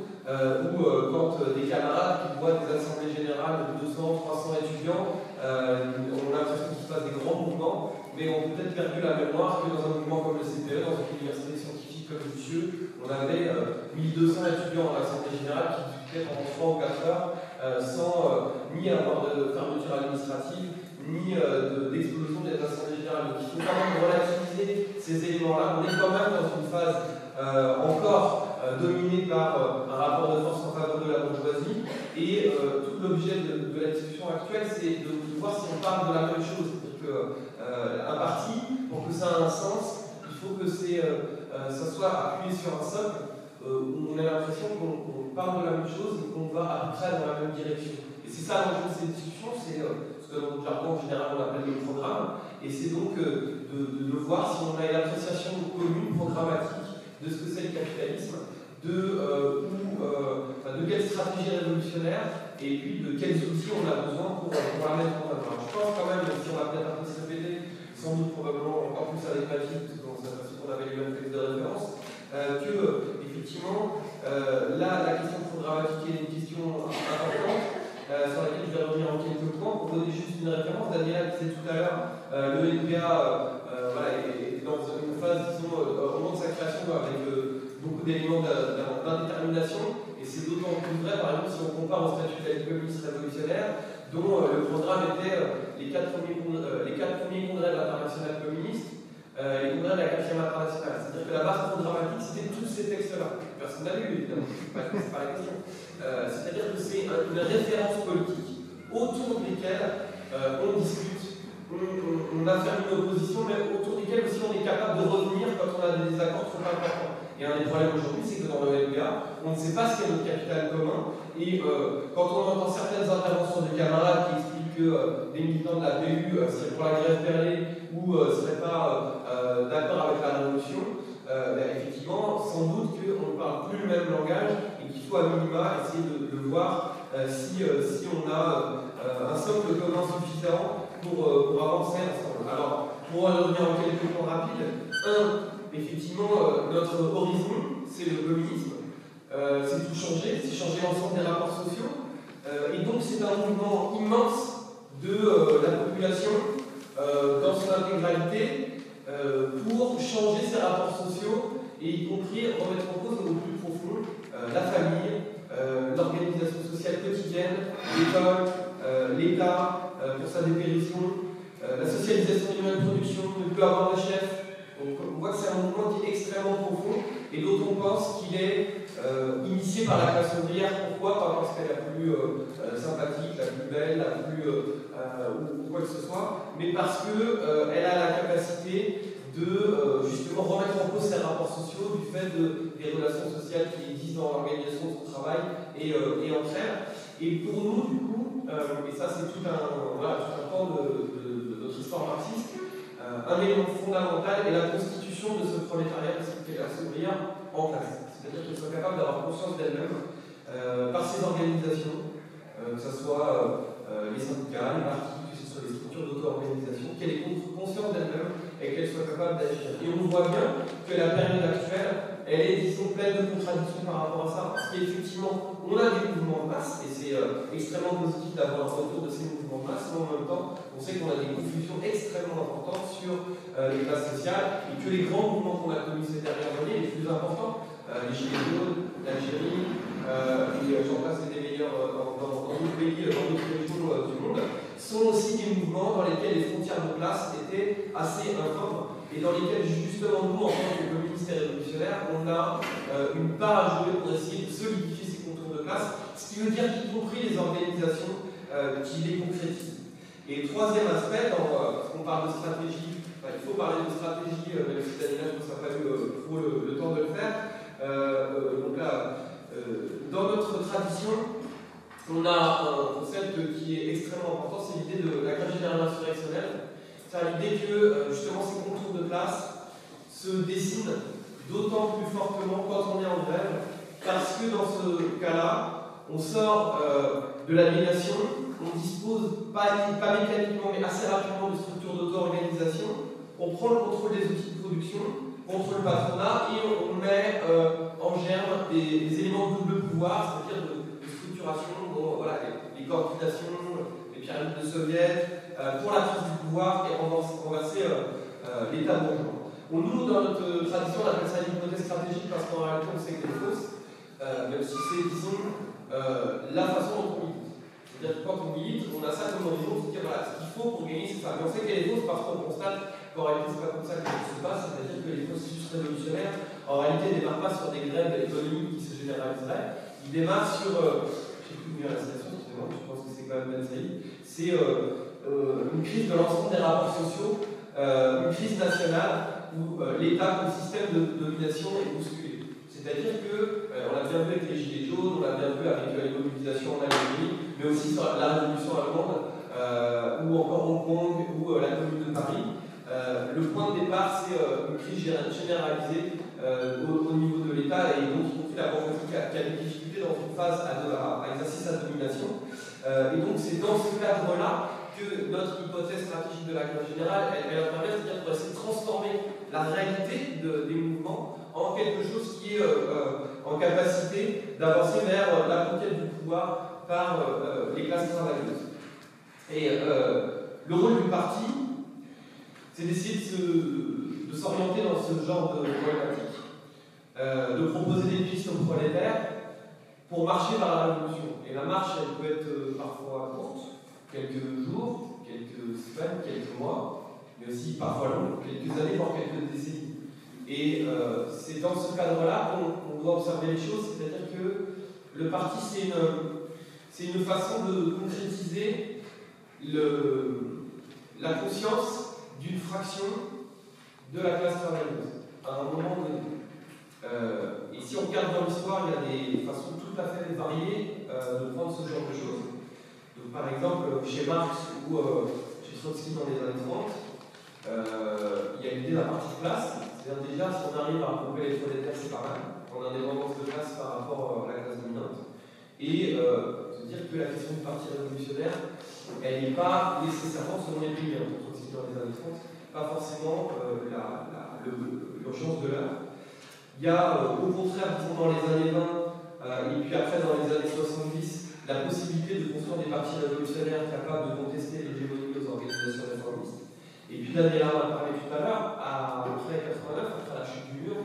mais on peut peut-être perdu la mémoire que dans un mouvement comme le CPE, dans une université scientifique comme monsieur, on avait 1200 euh, étudiants à l'Assemblée Générale qui discutaient pendant 3 ou 4 heures euh, sans euh, ni avoir de fermeture administrative, ni d'explosion des assemblées générales. Donc il faut quand même relativiser ces éléments-là. On est quand même dans une phase encore dominée par un rapport de force en faveur de la bourgeoisie. Et tout l'objet de, la discussion actuelle, c'est de, voir si on parle de la même chose. C'est-à-dire qu'un parti, pour que ça ait un sens, il faut que c'est euh, ça soit appuyé sur un socle euh, où on a l'impression qu'on parle de la même chose et qu'on va à peu près dans la même direction. Et c'est ça l'enjeu de cette discussion, c'est euh, ce que dans en général on appelle le programme, et c'est donc de, de, voir si on a une appréciation commune, programmatique, de ce que c'est le capitalisme, de, quelle stratégie révolutionnaire et puis de quels outils on a besoin pour, la mettre en œuvre. je pense quand même, si on va peut-être un peu se répéter, sans doute probablement encore plus avec Magie, on avait eu un texte de référence, euh, que, effectivement, euh, là, la question programmatique est une question importante, euh, sur laquelle je vais revenir en quelques points. Pour donner juste une référence, Daniel disait tout à l'heure, le NPA voilà, est dans une phase, disons, au moment de sa création, avec beaucoup d'éléments d'indétermination, et c'est d'autant plus vrai, par exemple, si on compare au statut de la communiste révolutionnaire, dont le programme était les quatre premiers, les quatre premiers congrès de l'international communiste, euh, les congrès de la 4 internationale. C'est-à-dire que la base programmatique, c'était tous ces textes-là. Personne n'a lu, évidemment, c'est pas, la question. Euh, c'est-à-dire que c'est une référence politique autour desquelles euh, on discute, on, affirme une opposition, mais autour desquelles aussi on est capable de revenir quand on a des désaccords trop importants. Et un des problèmes aujourd'hui, c'est que dans le LPA, on ne sait pas ce qu'est notre capital commun. Et quand on entend certaines interventions de camarades qui expliquent que des militants de la PU seraient pour la grève perlée ou ne seraient pas euh, d'accord avec la révolution, euh, ben, effectivement, sans doute qu'on ne parle plus le même langage et qu'il faut à minima essayer de, voir euh, si, on a un socle commun suffisant pour, pour, avancer ensemble. Alors, pour revenir en quelques points rapides, un, effectivement, notre horizon, c'est le communisme. c'est tout changer, c'est changer l'ensemble des rapports sociaux. et donc, c'est un mouvement immense de euh, la population euh, dans son intégralité pour changer ses rapports sociaux et y compris remettre en cause au plus profond la famille, l'organisation sociale quotidienne, l'école, l'État pour sa dépérition, la socialisation du moyen de production, ne plus avoir de chef. on voit que c'est un mouvement qui est extrêmement profond et dont on pense qu'il est euh, initiée par la classe ouvrière. Pourquoi? Parce qu'elle est la plus euh, euh, sympathique, la plus belle, la plus. Ou quoi que ce soit, mais parce qu'elle a la capacité de justement remettre en cause ses rapports sociaux du fait de, des relations sociales qui existent dans l'organisation de son travail et, et, entre elles. Et pour nous, du coup, et ça c'est tout un, voilà, tout un de, notre histoire marxiste, un élément fondamental est la constitution de ce prolétariat de cette classe ouvrière en classe c'est-à-dire qu'elles soient capables d'avoir conscience d'elles-mêmes euh, par ces organisations, euh, que ce soit euh, les syndicats, les partis, que ce soit les structures d'auto-organisation, qu'elles aient conscience d'elles-mêmes et qu'elles soient capables d'agir. Et on voit bien que la période actuelle, elle est, disons, pleine de contradictions par rapport à ça, parce qu'effectivement, on a des mouvements de masse, et c'est extrêmement positif d'avoir un retour de ces mouvements de masse, mais en même temps, on sait qu'on a des confusions extrêmement importantes sur les classes sociales, et que les grands mouvements qu'on a connus ces dernières années, les plus importants, euh, les Gilets jaunes, l'Algérie, euh, et euh, j'en passe meilleurs dans d'autres pays, dans d'autres régions du monde, sont aussi des mouvements dans lesquels les frontières de classe étaient assez informes et dans lesquels justement nous, en tant que ministère révolutionnaire, on a une part à jouer pour essayer de solidifier ces contours de classe, ce qui veut dire qu'y compris les organisations qui les concrétisent. Et troisième aspect, qu'on parle de stratégie, il faut parler de stratégie, même si Daniela, je pense, n'a pas eu trop le, temps de le faire, euh, euh, donc là, euh, dans notre tradition, on a un concept qui est extrêmement important, c'est l'idée de la grève générale insurrectionnelle. C'est l'idée que justement ces contours de classe se dessinent d'autant plus fortement quand on est en grève, parce que dans ce cas-là, on sort de l'aliénation, on dispose pas, pas mécaniquement mais assez rapidement de structures d'auto-organisation, on prend le contrôle des outils de production, contre le patronat et on met euh, en germe des, éléments de double pouvoir, c'est-à-dire de, structuration, les, coordinations, les pyramides de soviets, euh, pour la prise du pouvoir et renverser euh, l'État bourgeois. nous, dans notre tradition, on appelle ça l'hypothèse stratégique parce qu'en réalité, on sait que c'est fausse, même si c'est, disons, la façon dont on milite. C'est-à-dire que quand on milite, on a ça comme horizon, c'est dire voilà, ce qu'il faut pour gagner, c'est ça. Mais on sait qu'elle est fausse parce qu'on constate qu'en réalité, c'est pas comme ça que ça se passe, c'est-à-dire que les processus révolutionnaires, en réalité, ne démarrent pas sur des grèves économiques qui se généraliseraient, ils démarrent sur, euh, c'est euh, euh, une crise de l'ensemble des rapports sociaux, euh, une crise nationale où l'État comme système de, domination est bousculé. C'est-à-dire que, on l'a bien vu avec les Gilets jaunes, on l'a bien vu avec les mobilisations en Algérie, mais aussi sur la révolution allemande, ou encore Hong Kong, ou la Commune de Paris, le point de départ, c'est une crise généralisée au, niveau de l'État et donc y la bourgeoisie qui a, des difficultés dans une phase à, à, domination. et donc c'est dans ce cadre-là que notre hypothèse stratégique de la grève générale, elle, elle permet, c'est-à-dire pour essayer de transformer la réalité des mouvements en quelque chose qui est en capacité d'avancer vers la conquête du pouvoir par les classes travailleuses. Et le rôle du parti, c'est d'essayer de s'orienter dans ce genre de problématique, euh, de proposer des pistes prolétaires pour marcher vers la révolution. Et la marche, elle peut être euh, parfois courte, quelques jours, quelques semaines, quelques mois, mais aussi parfois longue, quelques années, voire quelques décennies. Et euh, c'est dans ce cadre-là qu'on doit observer les choses, c'est-à-dire que le parti, c'est une, une façon de concrétiser le, la conscience d'une fraction de la classe travailleuse à un moment donné. Euh, et si on regarde dans l'histoire, il y a des façons à fait variées euh, de prendre ce genre de choses. Donc, par exemple, chez Marx ou euh, chez Trotsky dans les années 30, il y a l'idée d'un parti de classe. C'est-à-dire déjà, si on arrive à regrouper les prolétaires, c'est pas mal. On a une indépendance de classe par rapport à la classe dominante. Et se dire que la question du parti révolutionnaire, elle n'est pas nécessairement selon les pays. Hein dans les années 30, pas forcément euh, l'urgence de l'heure. Il y a euh, au contraire, dans les années 20, euh, et puis après dans les années 70, la possibilité de construire des partis révolutionnaires capables de contester l'hégémonie aux organisations réformistes. Et puis Daniel en a parlé tout à l'heure, après 89, après la chute du mur,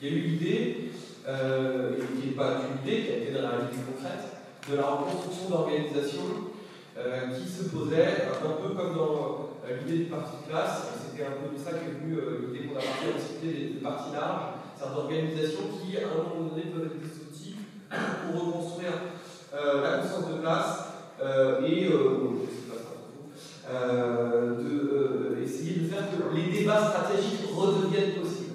il y a eu l'idée, euh, qui n'est pas une idée, qui a été de la réalité concrète, de la reconstruction d'organisations euh, qui se posaient un peu comme dans euh, l'idée du parti de classe. C'était un peu de ça qu'est venue euh, l'idée qu'on a parlé, c'était des, des partis larges, certaines organisations qui, à un moment donné, peuvent être pour reconstruire euh, la conscience de classe euh, et euh, essayer de faire que les débats stratégiques redeviennent possibles.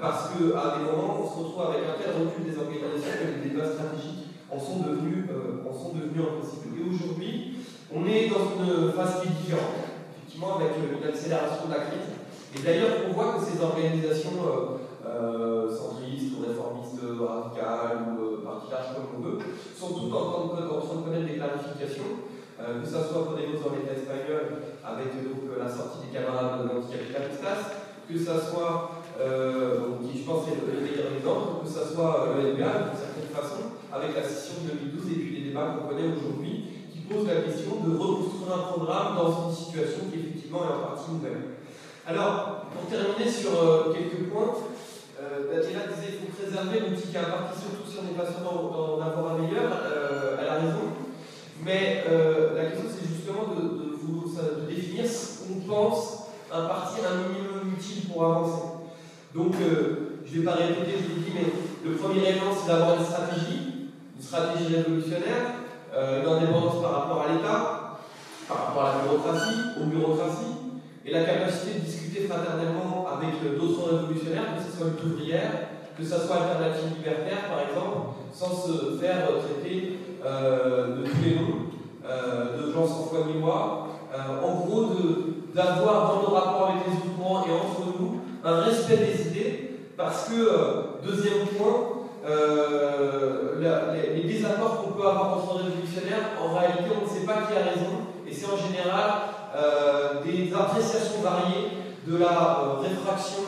Parce qu'à des moments, on se retrouve avec un tel recul des organisations que les débats stratégiques en sont devenus, en impossibles. Et aujourd'hui, on est dans une phase qui est différente, effectivement, avec une accélération de la crise. Et d'ailleurs, on voit que ces organisations centristes ou réformistes radicales ou euh, parti large comme on veut, sont toutes en train de, connaître des clarifications, euh, que ce soit pour des dans l'État espagnol avec donc, la sortie des camarades de l'anticapitalistas, que ce soit, euh, qui je pense est le meilleur exemple, que ce soit le NBA d'une certaine façon, avec la session de 2012 et puis les débats qu'on connaît aujourd'hui, qui posent la question de reconstruire un programme dans une situation qui effectivement est en partie nouvelle. Alors, pour terminer sur euh, quelques points, euh, disait qu'il faut préserver l'outil qui est imparti, surtout si on n'est pas sûr d'en avoir un meilleur. Euh, elle a raison. Mais euh, la question, c'est justement de, vous, de définir ce qu'on pense un parti un minimum utile pour avancer. Donc, euh, je ne vais pas répéter, je vous dis, mais le premier élément, c'est d'avoir une stratégie, une stratégie révolutionnaire, euh, une indépendance par rapport à l'État, par rapport à la bureaucratie, aux bureaucraties, et la capacité de discuter fraternellement d'autres révolutionnaires, que ce soit lutte ouvrière, que ce soit alternative libertaire par exemple, sans se faire traiter euh, de tous les noms, euh, de gens sans foi ni. Euh, en gros, d'avoir dans nos rapports avec les courants et entre nous un respect des idées, parce que, deuxième point, les, les, désaccords qu'on peut avoir entre révolutionnaires, en réalité, on ne sait pas qui a raison, et c'est en général des appréciations variées de la euh, réfraction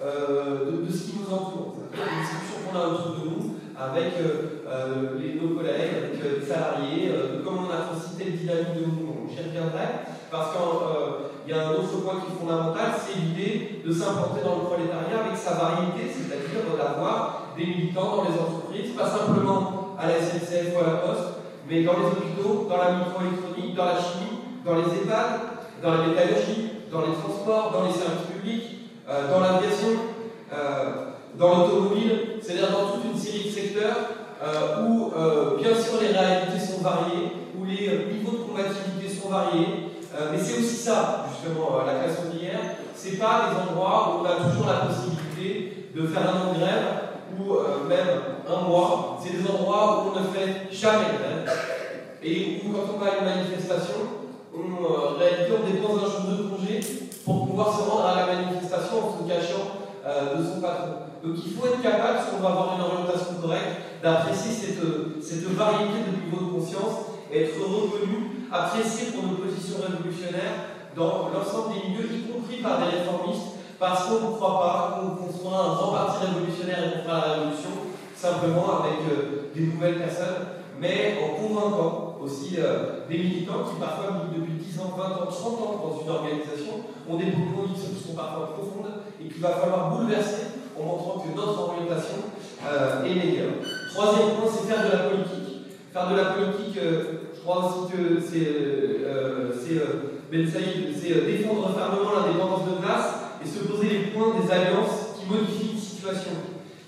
euh, de, ce qui nous entoure. C'est une discussion qu'on a autour de nous avec euh, les, nos collègues, avec les salariés, de comment on a cité le dynamique de mouvement. J'y reviendrai, parce qu'il y a un autre point qui est fondamental, c'est l'idée de s'implanter dans le prolétariat avec sa variété, c'est-à-dire d'avoir des militants dans les entreprises, pas simplement à la SNCF ou à la Poste, mais dans les hôpitaux, dans la microélectronique, dans la chimie, dans les EHPAD, dans la métallurgie, dans les transports, dans les services publics, euh, dans l'aviation, euh, dans l'automobile, c'est-à-dire dans toute une série de secteurs euh, où, bien sûr, les réalités sont variées, où les niveaux de combativité sont variés, mais c'est aussi ça, justement, la classe ouvrière. C'est pas des endroits où on a toujours la possibilité de faire un an de grève ou même un mois. C'est des endroits où on ne fait jamais de grève et où, quand on va à une manifestation, on, en réalité, on dépense un jour de congé pour pouvoir se rendre à la manifestation en se cachant euh, de son patron. Donc il faut être capable, si on veut avoir une orientation correcte, d'apprécier cette, cette, variété de niveaux de conscience, être reconnu, apprécié pour nos positions révolutionnaires dans l'ensemble des milieux, y compris par des réformistes, parce qu'on ne croit pas qu'on sera un grand parti révolutionnaire et qu'on fera la révolution simplement avec euh, des nouvelles personnes, mais en convainquant aussi euh, des militants qui parfois depuis 10 ans, 20 ans, 30 ans dans une organisation, ont des convictions qui sont parfois profondes et qu'il va falloir bouleverser en montrant que notre orientation euh, est meilleure. Troisième point, c'est faire de la politique. Faire de la politique, euh, je crois aussi que c'est Ben défendre fermement l'indépendance de classe et se poser les points des alliances qui modifient une situation.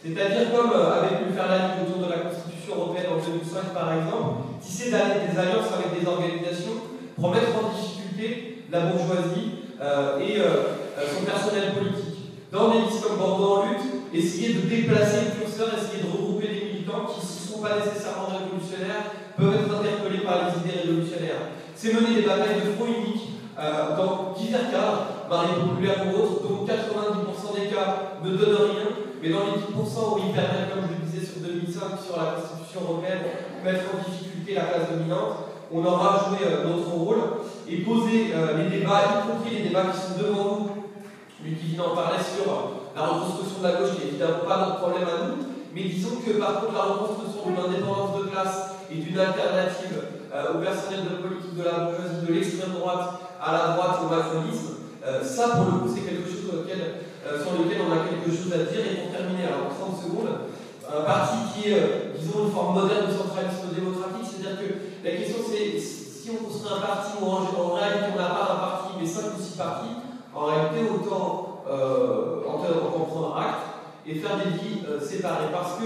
C'est-à-dire comme avec le faire la autour de la Constitution européenne en 2005 par exemple, tisser des alliances avec des organisations pour mettre en difficulté la bourgeoisie euh, et euh, son personnel politique. Dans des listes comme Bordeaux en lutte, essayer de déplacer le curseur, essayer de regrouper des militants qui, s'ils ne sont pas nécessairement révolutionnaires, peuvent être interpellés par les idées révolutionnaires. C'est mener des batailles de front unique euh, dans divers cas, Marie populaire ou autres, dont 90% des cas ne donnent rien, mais dans les 10% où ils permettent, comme je le disais sur 2005, sur la Constitution européenne, mettre en difficulté la classe dominante, on aura joué euh, notre rôle et poser euh, les débats, y compris les débats qui sont devant nous. Lui qui en parler sur la reconstruction de la gauche, qui n'est évidemment pas notre problème à nous, mais disons que par contre la reconstruction de l'indépendance de classe et d'une alternative au personnel de politique de la bourgeoisie, de l'extrême droite à la droite au macronisme, ça pour le coup c'est quelque chose sur lequel, on a quelque chose à dire. Et pour terminer, alors 30 secondes, un parti qui est, disons, une forme moderne de centralisme démocratique, c'est-à-dire que la question c'est si on construit un parti où en, réalité on n'a pas un parti mais cinq ou six partis, en réalité autant euh, en, acte et faire des vies euh, séparées. Parce que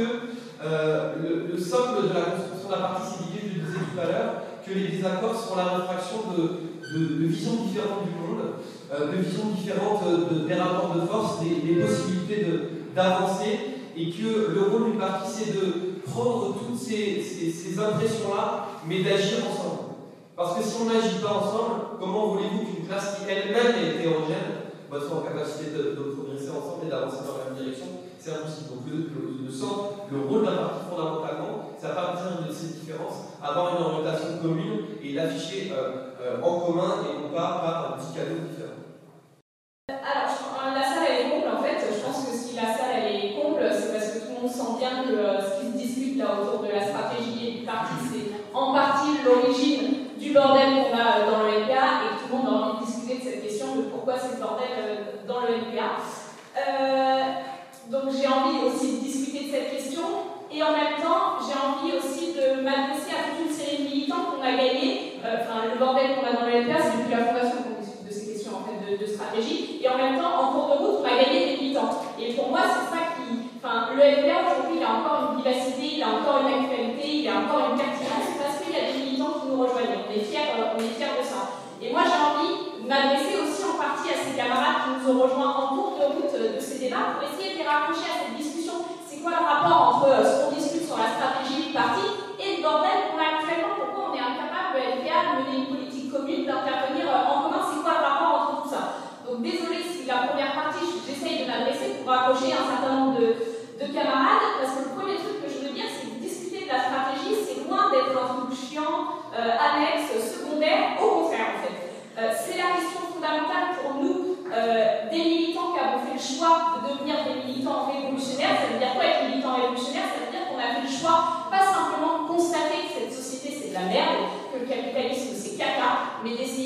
euh, le, socle de la construction d'un parti, c'est l'idée, je le disais tout à l'heure, que les désaccords sont la réfraction de, visions différentes du monde, de visions différentes des rapports de force, des, des possibilités d'avancer, et que le rôle du parti, c'est de prendre toutes ces, ces impressions-là, mais d'agir ensemble. Parce que si on n'agit pas ensemble, comment voulez-vous qu'une classe qui elle-même est hétérogène soit en capacité de, progresser ensemble et d'avancer dans la même direction C'est impossible. Donc le, le, le rôle d'un parti fondamentalement, c'est à partir de ces différences, avoir une orientation commune et l'afficher euh, euh, en commun et non pas par petits cadeaux différents. Alors, la salle elle est comble en fait. Je pense que si la salle elle est comble, c'est parce que tout le monde sent bien que euh, ce qui se discute là autour de la stratégie et du parti, c'est en partie l'origine du bordel qu'on a euh, dans le LPA et tout le monde a envie de discuter de cette question de pourquoi c'est le bordel euh, dans le LPA. Euh, donc j'ai envie aussi de discuter de cette question et en même temps j'ai envie aussi de m'adresser à toute une série de militants qu'on a gagnés. Enfin, le bordel qu'on a dans le LPA, c'est depuis la fondation qu'on discute de ces questions en fait de, stratégie. Et en même temps, en cours de route, on a gagné des militants. Et pour moi, c'est ça qui. Enfin, le LPA aujourd'hui, il a encore une vivacité, il a encore une actualité, il a encore une pertinence parce qu'il y a des militants qui nous rejoignent on est fiers, euh, on est fiers de ça. Et moi j'ai envie de m'adresser aussi en partie à ces camarades qui nous ont rejoints en cours de route de ces débats pour essayer de les rapprocher à cette discussion. C'est quoi le rapport entre euh, ce qu'on discute sur la stratégie du parti et qu'on a actuellement Pourquoi on est incapable, de mener une politique commune, d'intervenir euh, en commun C'est quoi le rapport entre tout ça? Donc désolé si la première partie, j'essaye de m'adresser pour rapprocher un certain nombre de, de camarades, parce que le premier truc que je veux dire, c'est que discuter de la stratégie, c'est loin d'être un truc chiant, euh, annexe, secondaire, au contraire en fait. Euh, c'est la question fondamentale pour nous, euh, des militants qui avons fait le choix de devenir des militants révolutionnaires. Ça veut dire quoi être militant révolutionnaire? Ça veut dire qu'on a fait le choix, pas simplement de constater que cette société c'est de la merde, que le capitalisme c'est caca, mais d'essayer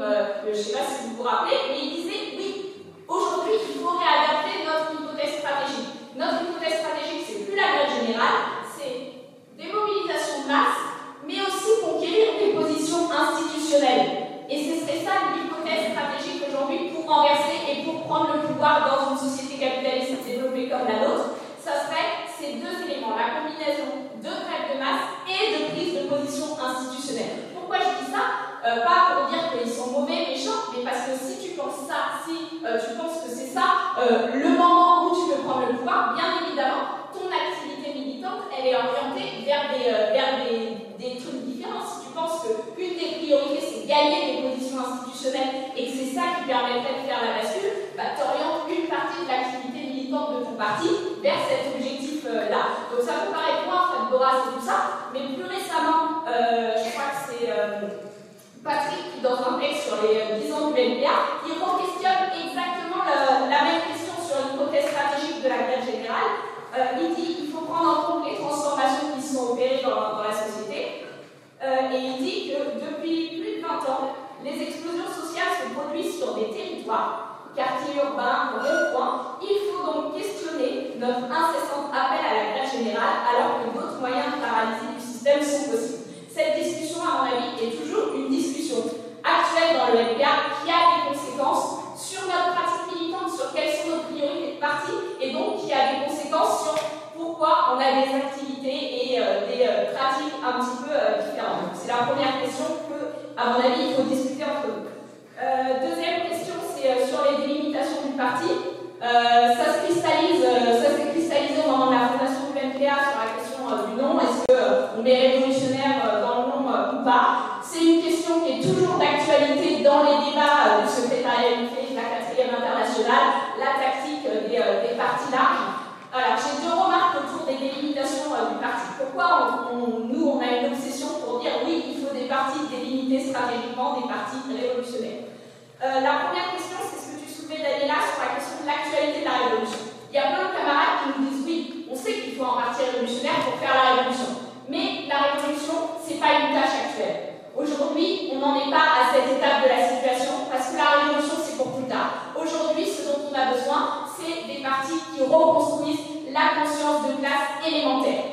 euh, je ne sais pas si vous vous rappelez, mais il disait oui, aujourd'hui, il faut réadapter notre hypothèse stratégique. Notre hypothèse stratégique, c'est plus la grève générale, c'est des mobilisations de masse, mais aussi conquérir des positions institutionnelles. Et ce serait ça l'hypothèse stratégique aujourd'hui pour renverser et pour prendre le pouvoir dans une société capitaliste développée comme la nôtre. Ça serait ces deux éléments, la combinaison de grève de masse et de prise de position institutionnelle. Pourquoi je dis ça? Euh, Pas pour dire qu'ils sont mauvais, méchants, mais parce que si tu penses ça, si euh, tu penses que c'est ça, euh, le moment où tu peux prendre le pouvoir, bien évidemment, ton activité militante, elle est orientée vers des, vers des, des trucs différents. Si tu penses qu'une des priorités, c'est gagner des positions institutionnelles et que c'est ça qui permettrait de faire la bascule, bah, tu orientes une partie de l'activité militante de ton parti vers cet objectif euh, là. Donc ça peut paraître moins Fred Boras et tout ça, mais plus récemment, je crois que Patrick dans un texte sur les 10 ans du LPA, il questionne exactement la, même question sur l'hypothèse stratégique de la grève générale. il dit qu'il faut prendre en compte les transformations qui sont opérées dans, la société. et il dit que depuis plus de 20 ans, les explosions sociales se produisent sur des territoires quartier urbain, rond-point, il faut donc questionner notre incessant appel à la grève générale alors que d'autres moyens de paralyser du système sont possibles. Cette discussion, à mon avis, est toujours une discussion actuelle dans le LPA qui a des conséquences sur notre pratique militante, sur quelles sont nos priorités de parti, et donc qui a des conséquences sur pourquoi on a des activités et euh, des euh, pratiques un petit peu euh, différentes. C'est la première question que, à mon avis, il faut discuter entre nous. deuxième question euh, sur les délimitations du parti. Ça se cristallise, ça s'est cristallisé au moment de la fondation du NPA sur la question du nom. Est-ce qu'on est révolutionnaire dans le nom ou pas C'est une question qui est toujours d'actualité dans les débats du secrétariat de la quatrième internationale, la tactique classique des, des partis larges. Alors, j'ai deux remarques autour des délimitations du parti. Pourquoi nous, on a une obsession pour dire oui, il faut des partis délimités stratégiquement, des partis révolutionnaires La première question, c'est ce que tu soulevais, Daniela, sur la question de l'actualité de la révolution. Il y a plein de camarades qui nous disent oui, on sait qu'il faut un parti révolutionnaire pour faire la révolution. Mais la révolution, ce n'est pas une tâche actuelle. Aujourd'hui, on n'en est pas à cette étape de la situation parce que la révolution, c'est pour plus tard. Aujourd'hui, ce dont on a besoin, c'est des partis qui reconstruisent la conscience de classe élémentaire.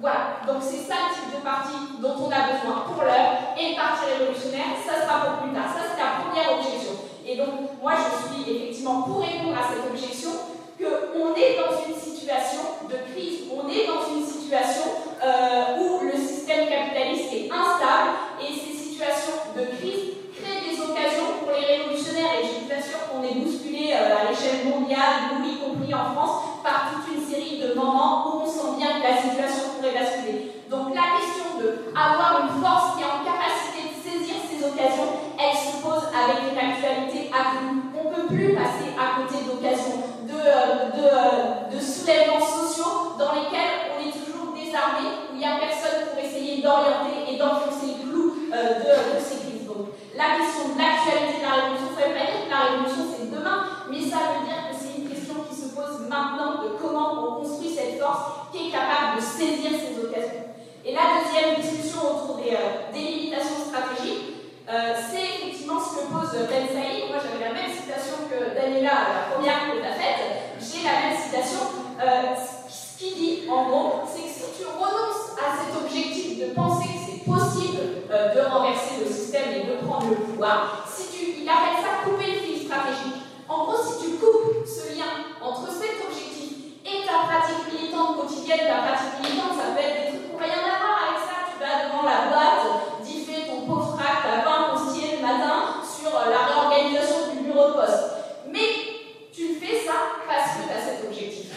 Voilà, donc c'est ça le type de parti dont on a besoin pour l'heure. Et le parti révolutionnaire, ça sera pour plus tard. Ça, c'est la première objection. Et donc, moi, je suis effectivement pour répondre à cette objection qu'on est dans une situation de crise, on est dans une situation euh, où le système capitaliste est instable et ces situations de crise créent des occasions pour les révolutionnaires et je suis sûr qu'on est bousculé euh, à l'échelle mondiale, nous en France, par toute une série de moments où on sent bien que la situation pourrait basculer. Donc la question d'avoir une force qui est en capacité de saisir ces occasions, elle se pose avec une actualité accrue. On ne peut plus passer à côté d'occasions de, de, soulèvements sociaux dans lesquels on est toujours désarmé, où il n'y a personne pour essayer d'orienter et d'enfoncer le clou euh, de, ces crises. Donc, la question de l'actualité de la révolution, ça ne veut pas dire que la révolution c'est demain, mais ça veut dire que c'est une question qui se pose maintenant de comment on construit cette force qui est capable de saisir ces occasions. Et la deuxième discussion autour des, euh, limitations stratégiques, euh, c'est effectivement ce que pose Ben Saïd. Moi, j'avais la même citation que Daniela, la première que tu as faite. J'ai la même citation. Euh, ce qu'il dit, en gros, c'est que si tu renonces à cet objectif de penser que c'est possible euh, de renverser le système et de prendre le pouvoir, si tu, il appelle ça couper le fil stratégique. En gros, si tu coupes ce lien entre cet objectif et ta pratique militante quotidienne, ta pratique militante, ça peut être des trucs qui n'ont rien à voir avec ça. Tu vas devant la boîte, d'y fait ton pauvre frac, t'as 20 le matin sur euh, la réorganisation du bureau de poste. Mais tu fais ça parce que tu as cet objectif.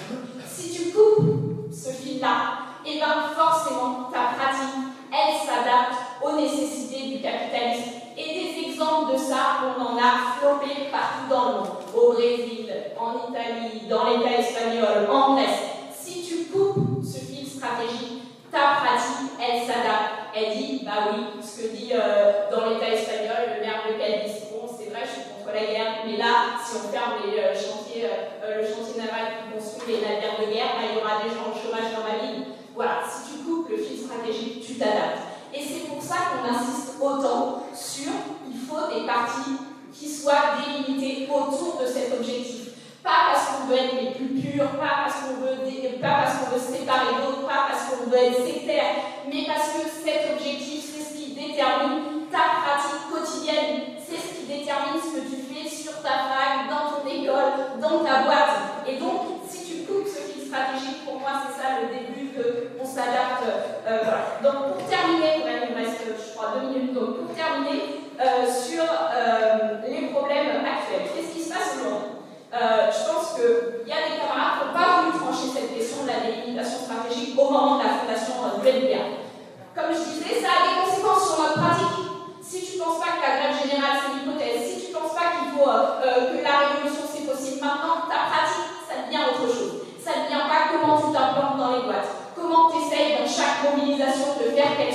Si tu coupes ce fil-là, et eh bien forcément ta pratique, elle s'adapte aux nécessités du capitalisme. Et des exemples de ça, on en a flopé partout dans le monde. Au Brésil, en Italie, dans l'État espagnol, en Grèce. Si tu coupes ce fil stratégique, ta pratique, elle s'adapte elle dit, bah oui, ce que dit euh, dans l'État espagnol le maire de Cadiz. Bon, c'est vrai, je suis contre la guerre, mais là, si on ferme les, euh, chantiers, euh, le chantier naval qui construit les navires de guerre, bah, il y aura des gens au chômage dans ma ville. Voilà, si tu coupes le fil stratégique, tu t'adaptes. Et c'est pour ça qu'on insiste autant sur il faut des partis qui soient délimités autour de cet objectif. Pas parce qu'on veut être les plus purs, pas parce qu'on veut, pas parce qu'on veut se séparer d'autres, pas parce qu'on veut être sectaire, mais parce que cet objectif, c'est ce qui détermine ta pratique quotidienne, c'est ce qui détermine ce que tu fais sur ta fac, dans ton école, dans ta boîte. Et donc, si tu coupes ce fil stratégique, pour moi, c'est ça le début qu'on s'adapte. Euh, voilà. Donc, pour terminer, il me reste, je crois, deux minutes, donc pour terminer, euh, sur euh, les problèmes actuels. Qu'est-ce qui se passe aujourd'hui euh, je pense qu'il y a des camarades qui n'ont pas voulu trancher cette question de la délimitation stratégique au moment de la fondation euh, du LPA. Comme je disais, ça a des conséquences sur notre pratique. Si tu ne penses pas que la grève générale c'est l'hypothèse, si tu ne penses pas qu'il faut euh, que la révolution c'est possible maintenant, ta pratique ça devient autre chose. Ça ne devient pas comment tu t'implantes dans les boîtes, comment tu essayes dans chaque mobilisation de faire qu'elle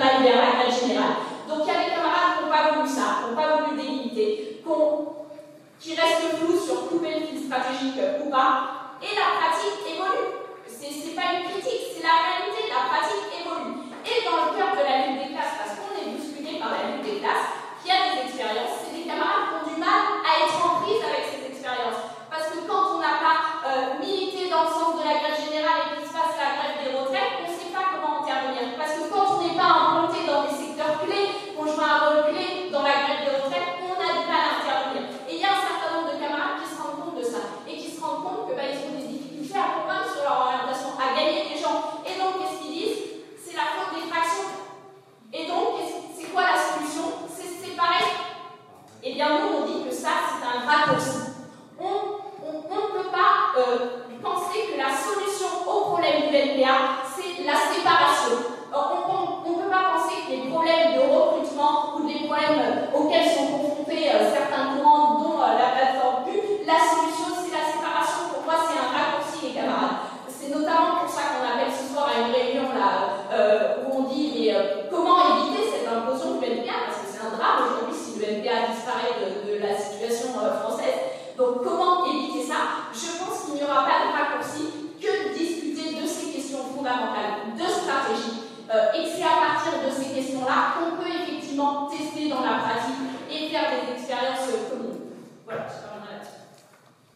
Donc il y a des camarades qui n'ont pas voulu ça, qui n'ont pas voulu délimiter, qui qui reste flou sur couper le fil stratégique ou pas,